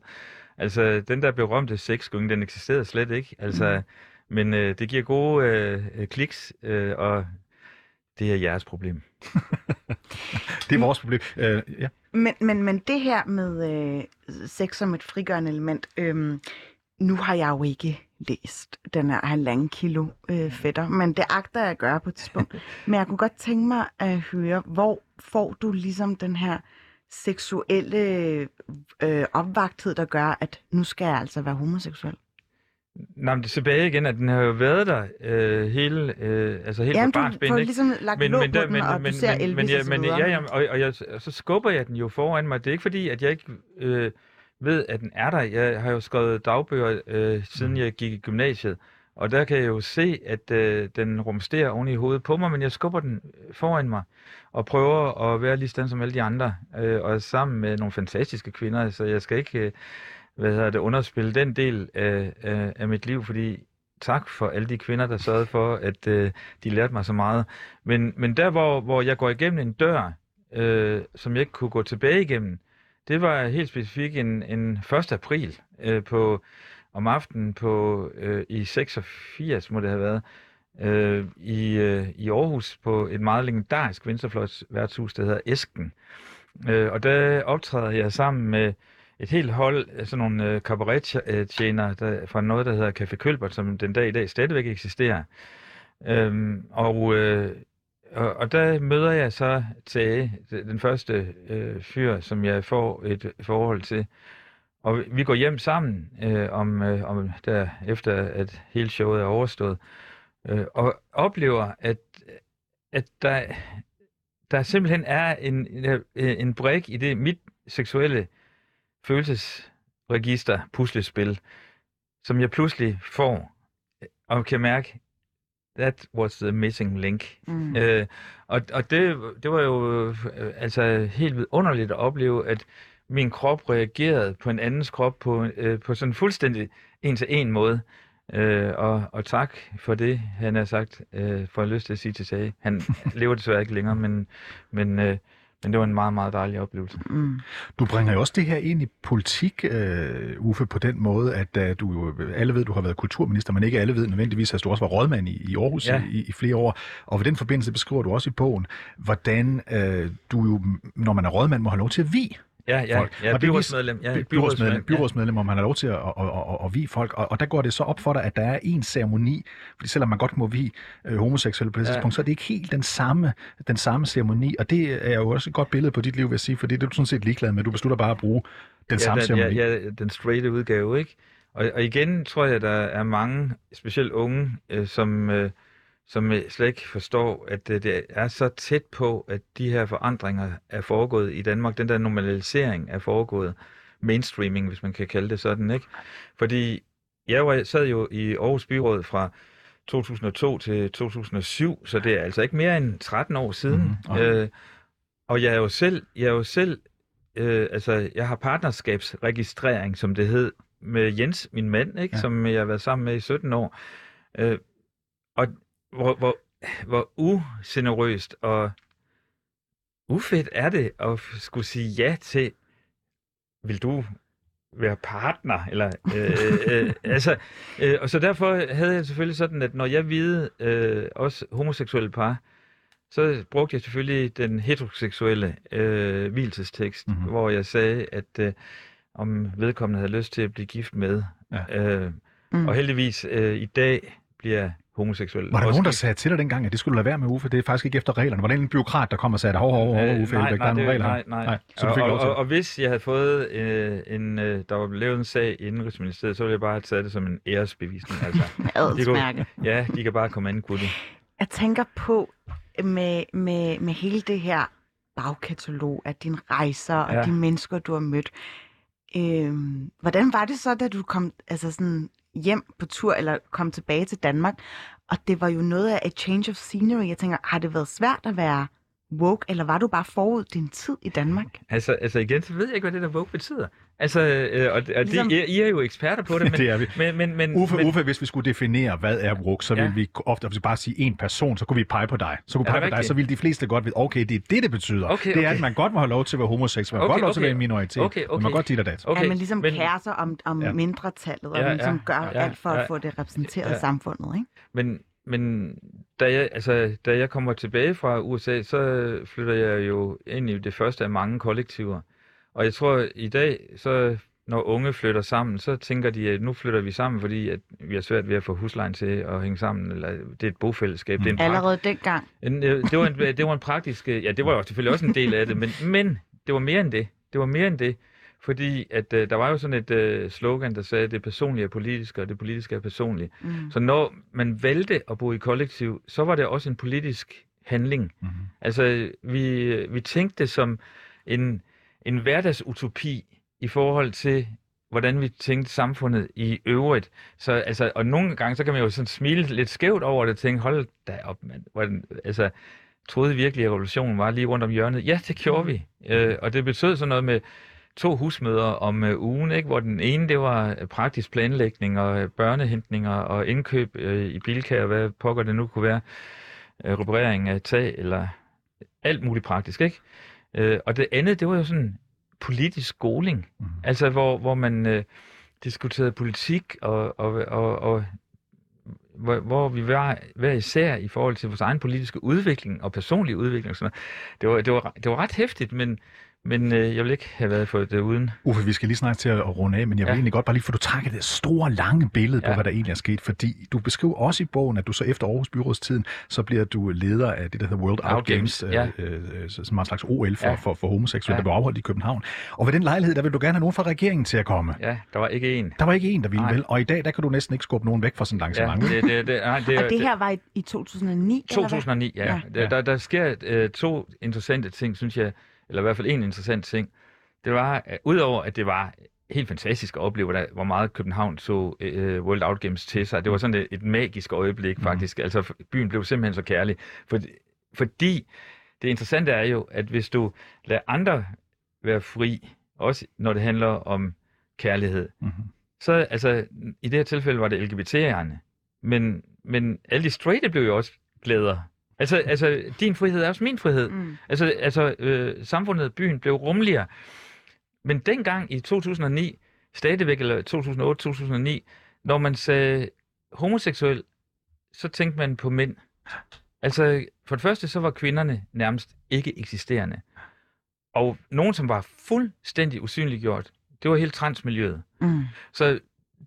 Altså, den der berømte sexgynge, den eksisterede slet ikke. Altså, Mm. men øh, det giver gode øh, øh, kliks, øh, og det er jeres problem. Det er vores problem. Øh, ja. Men, men, men det her med øh, sex som et frigørende element, øhm, nu har jeg jo ikke læst den her halvanden kilo øh, fætter, men det agter jeg at gøre på et tidspunkt. men jeg kunne godt tænke mig at høre, hvor får du ligesom den her seksuelle øh, opvagthed, der gør, at nu skal jeg altså være homoseksuel? Nå, men det er tilbage igen, at den har jo været der øh, hele, øh, altså helt Jamen, får ikke? ligesom lagt låg på den, og du ser Elvis men, ja, men, ja, ja, og, og, jeg, og så skubber jeg den jo foran mig. Det er ikke fordi, at jeg ikke øh, ved, at den er der. Jeg har jo skrevet dagbøger, øh, siden jeg gik i gymnasiet. Og der kan jeg jo se, at øh, den rumsterer oven i hovedet på mig, men jeg skubber den øh, foran mig og prøver at være lige sådan som alle de andre. Øh, og sammen med nogle fantastiske kvinder, så jeg skal ikke øh, hvad hedder det, underspille den del af, af, af mit liv, fordi tak for alle de kvinder, der sørgede for, at øh, de lærte mig så meget. Men, men der, hvor, hvor jeg går igennem en dør, øh, som jeg ikke kunne gå tilbage igennem, det var helt specifikt en, en 1. april øh, på, om aftenen på, øh, i 86, må det have været, øh, i, øh, i Aarhus på et meget legendarisk venstrefløjs værtshus, der hedder Esken. Øh, og der optræder jeg sammen med et helt hold af sådan nogle øh, cabaret-tjenere der, fra noget, der hedder Café Kølbert, som den dag i dag stadigvæk eksisterer. Øhm, og, øh, og, og der møder jeg så Tage, den første øh, fyr, som jeg får et forhold til. Og vi går hjem sammen, øh, om, øh, om der, efter at hele showet er overstået, øh, og oplever, at, at der, der simpelthen er en, en, en brik i det mit seksuelle følelsesregister, puslespil, som jeg pludselig får, og kan mærke, that was the missing link. Mm. Øh, og og det, det var jo øh, altså helt vidunderligt at opleve, at min krop reagerede på en andens krop på, øh, på sådan en fuldstændig en-til-en måde. Øh, og, og tak for det, han har sagt, øh, for jeg lyst til at sige til Sage. Han lever desværre ikke længere, men, men, øh, men det var en meget, meget dejlig oplevelse. Mm. Du bringer jo også det her ind i politik, uh, Uffe, på den måde, at uh, du jo, alle ved, du har været kulturminister, men ikke alle ved nødvendigvis, at du også var rådmand i, i Aarhus Ja. i, i flere år. Og ved den forbindelse beskriver du også i bogen, hvordan uh, du jo, når man er rådmand, må have lov til at vi Ja, ja, folk. ja Og byrådsmedlem. Ja, by- byrådsmedlem, ja. byrådsmedlem, om man har lov til at, at, at, at, at vie folk, og, og der går det så op for dig, at der er en ceremoni, fordi selvom man godt må vie øh, homoseksuelle på det Ja. tidspunkt, så er det ikke helt den samme, den samme ceremoni, og det er jo også et godt billede på dit liv, vil jeg sige, for det er du sådan set ligeglad med. Du beslutter bare at bruge den samme ja, ceremoni. ja, ja, den straighte udgave, ikke? Og, og igen tror jeg, der er mange, specielt unge, øh, som, øh, som slet ikke forstår, at øh, det er så tæt på, at de her forandringer er foregået i Danmark. Den der normalisering er foregået. Mainstreaming, hvis man kan kalde det sådan, ikke? Fordi jeg var, sad jo i Aarhus Byråd fra 2002 til 2007, så det er altså ikke mere end 13 år siden. Mhm, okay. Øh, og jeg er jo selv, jeg er jo selv øh, altså, jeg har partnerskabsregistrering, som det hed, med Jens, min mand, ikke? Ja. som jeg har været sammen med i 17 år. Øh, og hvor, hvor, hvor ugenerøst og ufedt er det at skulle sige ja til, vil du være partner? Eller, øh, øh, altså, øh, og så derfor havde jeg selvfølgelig sådan, at når jeg videde øh, også homoseksuelle par, så brugte jeg selvfølgelig den heteroseksuelle øh, hvilesestekst, Mhm. mm-hmm. hvor jeg sagde, at øh, om vedkommende havde lyst til at blive gift med. Ja. Øh, Mm. Og heldigvis øh, i dag bliver jeg homoseksuel. Var der nogen, der sagde til dig dengang, at det skulle lade være med, Uffe? Det er faktisk ikke efter reglerne. Var der en byråkrat, der kom og sagde, hov, hov, hov, Øh, Uffe nej, Elbæk, der nej, er nogle det- regler nej, nej. nej. Så du fik og, lov til og, det. og hvis jeg havde fået øh, en, øh, der var lavet en sag i Indrigsministeriet, så ville jeg bare have taget det som en æresbevisning. Altså, Adelsmærke. ja, de kan bare komme an, kunne de. Jeg tænker på med, med, med hele det her bagkatalog af dine rejser og Ja. de mennesker, du har mødt. Øhm, hvordan var det så, da du kom altså sådan hjem på tur, eller kom tilbage til Danmark? Og det var jo noget af et change of scenery. Jeg tænker, har det været svært at være woke, eller var du bare forud din tid i Danmark? Altså, altså igen, så ved jeg ikke, hvad det der woke betyder. Altså, øh, og, og Ligesom- det, I, I er jo eksperter på det, men, Det er vi. men, men, men, Uffe, men Uffe, hvis vi skulle definere, hvad er woke, så Ja. ville vi ofte hvis vi bare sige en person, så kunne vi pege på dig. Så kunne vi pege på dig, så ville de fleste godt vide, okay, det er det, det betyder. Okay, Det er, okay. at man godt må have lov til at være homoseksuel, man Okay, okay, godt lov til at okay. være en minoritet, Okay, man må okay. godt dit og dat. okay, at man ligesom men, kærer sig om, om Ja. ja. mindretallet, og Ja, ja, ligesom ja, gør ja, alt for at ja. få det repræsenteret Ja. i samfundet, ikke? Men, men da, jeg, altså, da jeg kommer tilbage fra USA, så flytter jeg jo ind i det første af mange kollektiver. Og jeg tror, i dag, så når unge flytter sammen, så tænker de, at nu flytter vi sammen, fordi at vi har svært ved at få huslejen til at hænge sammen, eller det er et bofællesskab. Det er en pragt- Allerede dengang. en, øh, det, var en, det var en praktisk... øh, Ja, det var jo selvfølgelig også en del af det, men, men det var mere end det. Det var mere end det. Fordi at øh, der var jo sådan et øh, slogan, der sagde, at det personlige er politisk, og det politiske er personligt. Mm. Så når man valgte at bo i kollektiv, så var det også en politisk handling. Mhm. Altså, vi, vi tænkte som en, en hverdagsutopi i forhold til, hvordan vi tænkte samfundet i øvrigt. Så, altså, og nogle gange, så kan man jo sådan smile lidt skævt over det og tænke, hold da op, mand. Hvordan, altså, troede virkelig, at revolutionen var lige rundt om hjørnet? Ja, det gjorde vi. Øh, og det betød sådan noget med to husmøder om øh, ugen, ikke? hvor den ene, det var øh, praktisk planlægning og øh, børnehentninger og indkøb øh, i bilkær, hvad pokker det nu kunne være, øh, reparering af tag eller alt muligt praktisk, ikke? Øh, og det andet, det var jo sådan politisk skoling, Mhm. altså hvor, hvor man øh, diskuterede politik og, og, og, og hvor, hvor vi var hver især i forhold til vores egen politiske udvikling og personlige udvikling og sådan noget. Det var, det var, det var ret hæftigt, men, men øh, jeg vil ikke have været for det uden. Uffe, vi skal lige snart til at runde af, men jeg vil Ja. egentlig godt bare lige få du trækket det store, lange billede på, Ja. hvad der egentlig er sket, fordi du beskriver også i bogen, at du så efter Aarhus Byrådstiden, så bliver du leder af det, der hedder World Out, Out Games, Games, ja. øh, øh, så- som er en slags OL for, Ja. for, for homoseksuelle, Ja. der blev afholdt i København. Og ved den lejlighed, der vil du gerne have nogen fra regeringen til at komme. Ja, der var ikke en. Der var ikke en, der ville Nej. vel, og i dag, der kan du næsten ikke skubbe nogen væk fra sådan en Ja, det, det, det, nej, det, Og det her var i, i 2009, eller hvad? 2009, ja. Ja. ja. Der, der, der sker øh, to interessante ting, synes jeg, eller i hvert fald en interessant ting. Det var, at udover at det var helt fantastisk at opleve, hvordan- hvor meget København så øh, World Out Games til sig. Det var sådan et, et magisk øjeblik, faktisk. Altså, f- byen blev simpelthen så kærlig. For, fordi det interessante er jo, at hvis du lader andre være fri, også når det handler om kærlighed, Mhm. så altså, i det her tilfælde var det LGBT'erne. Men, men alle de straighte blev jo også glæder. Altså, altså, din frihed er også min frihed. Mm. Altså, altså øh, samfundet, byen blev rummeligere. Men dengang i 2009, stadigvæk, eller 2008-2009, når man sagde homoseksuel, så tænkte man på mænd. Altså, for det første, så var kvinderne nærmest ikke eksisterende. Og nogen, som var fuldstændig usynliggjort, det var hele transmiljøet. Mm. Så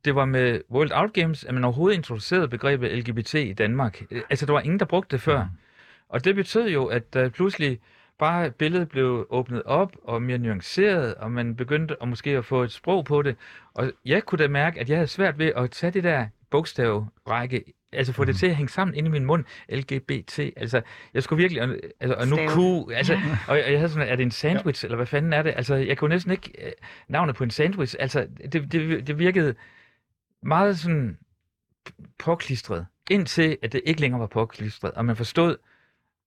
det var med World Out Games, at man overhovedet introducerede begrebet LGBT i Danmark. Øh, Altså, der var ingen, der brugte det før. Og det betød jo, at der pludselig bare billedet blev åbnet op og mere nuanceret, og man begyndte at måske at få et sprog på det. Og jeg kunne da mærke, at jeg havde svært ved at tage det der bogstavrække, altså få det til at hænge sammen inde i min mund, LGBT, altså jeg skulle virkelig, og- altså, og nu kunne, altså, og jeg, jeg havde sådan, er det en sandwich, eller hvad fanden er det? Altså, jeg kunne næsten ikke øh, navnet på en sandwich, altså, det, det, det virkede meget sådan påklistret, indtil at det ikke længere var påklistret, og man forstod,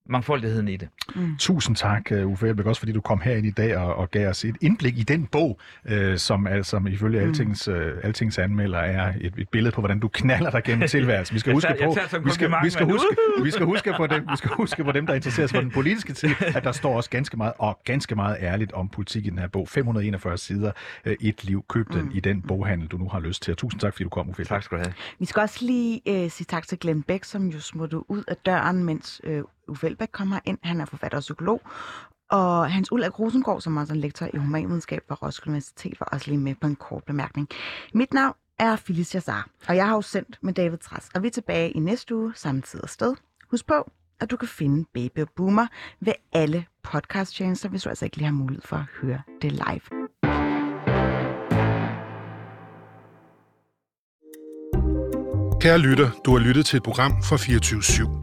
mangfoldigheden i det. Mm. Tusind tak, øh, Uffe Elbæk, også fordi du kom herind i dag og, og gav os et indblik i den bog, øh, som altså ifølge mm. Altings, øh, Altings anmelder er et, et billede på, hvordan du knaller dig gennem tilværelsen. Vi skal huske på, vi skal, vi skal huske, vi skal huske på dem, vi skal huske på dem, der interesserer sig for den politiske tid, at der står også ganske meget og ganske meget ærligt om politik i den her bog. 541 sider, øh, et liv. Køb den mm. i den boghandel, du nu har lyst til. Og tusind tak, fordi du kom, Uffe. Tak skal du have. Vi skal også lige øh, sige tak til Glenn Beck, som jo smuttede ud af døren, mens øh, Uffe Elbæk kommer ind. Han er forfatter og psykolog. Og Hans Ulrik Rosengård, som er en lektor i humanvidenskab fra Roskilde Universitet, var også lige med på en kort bemærkning. Mit navn er Felicia Jazar, og jeg har jo sendt med David Træs, og vi er tilbage i næste uge, samme tid og sted. Husk på, at du kan finde Baby og Boomer ved alle podcast hvis du altså ikke lige har mulighed for at høre det live. Kære lytter, du har lyttet til et program fra 24 /7.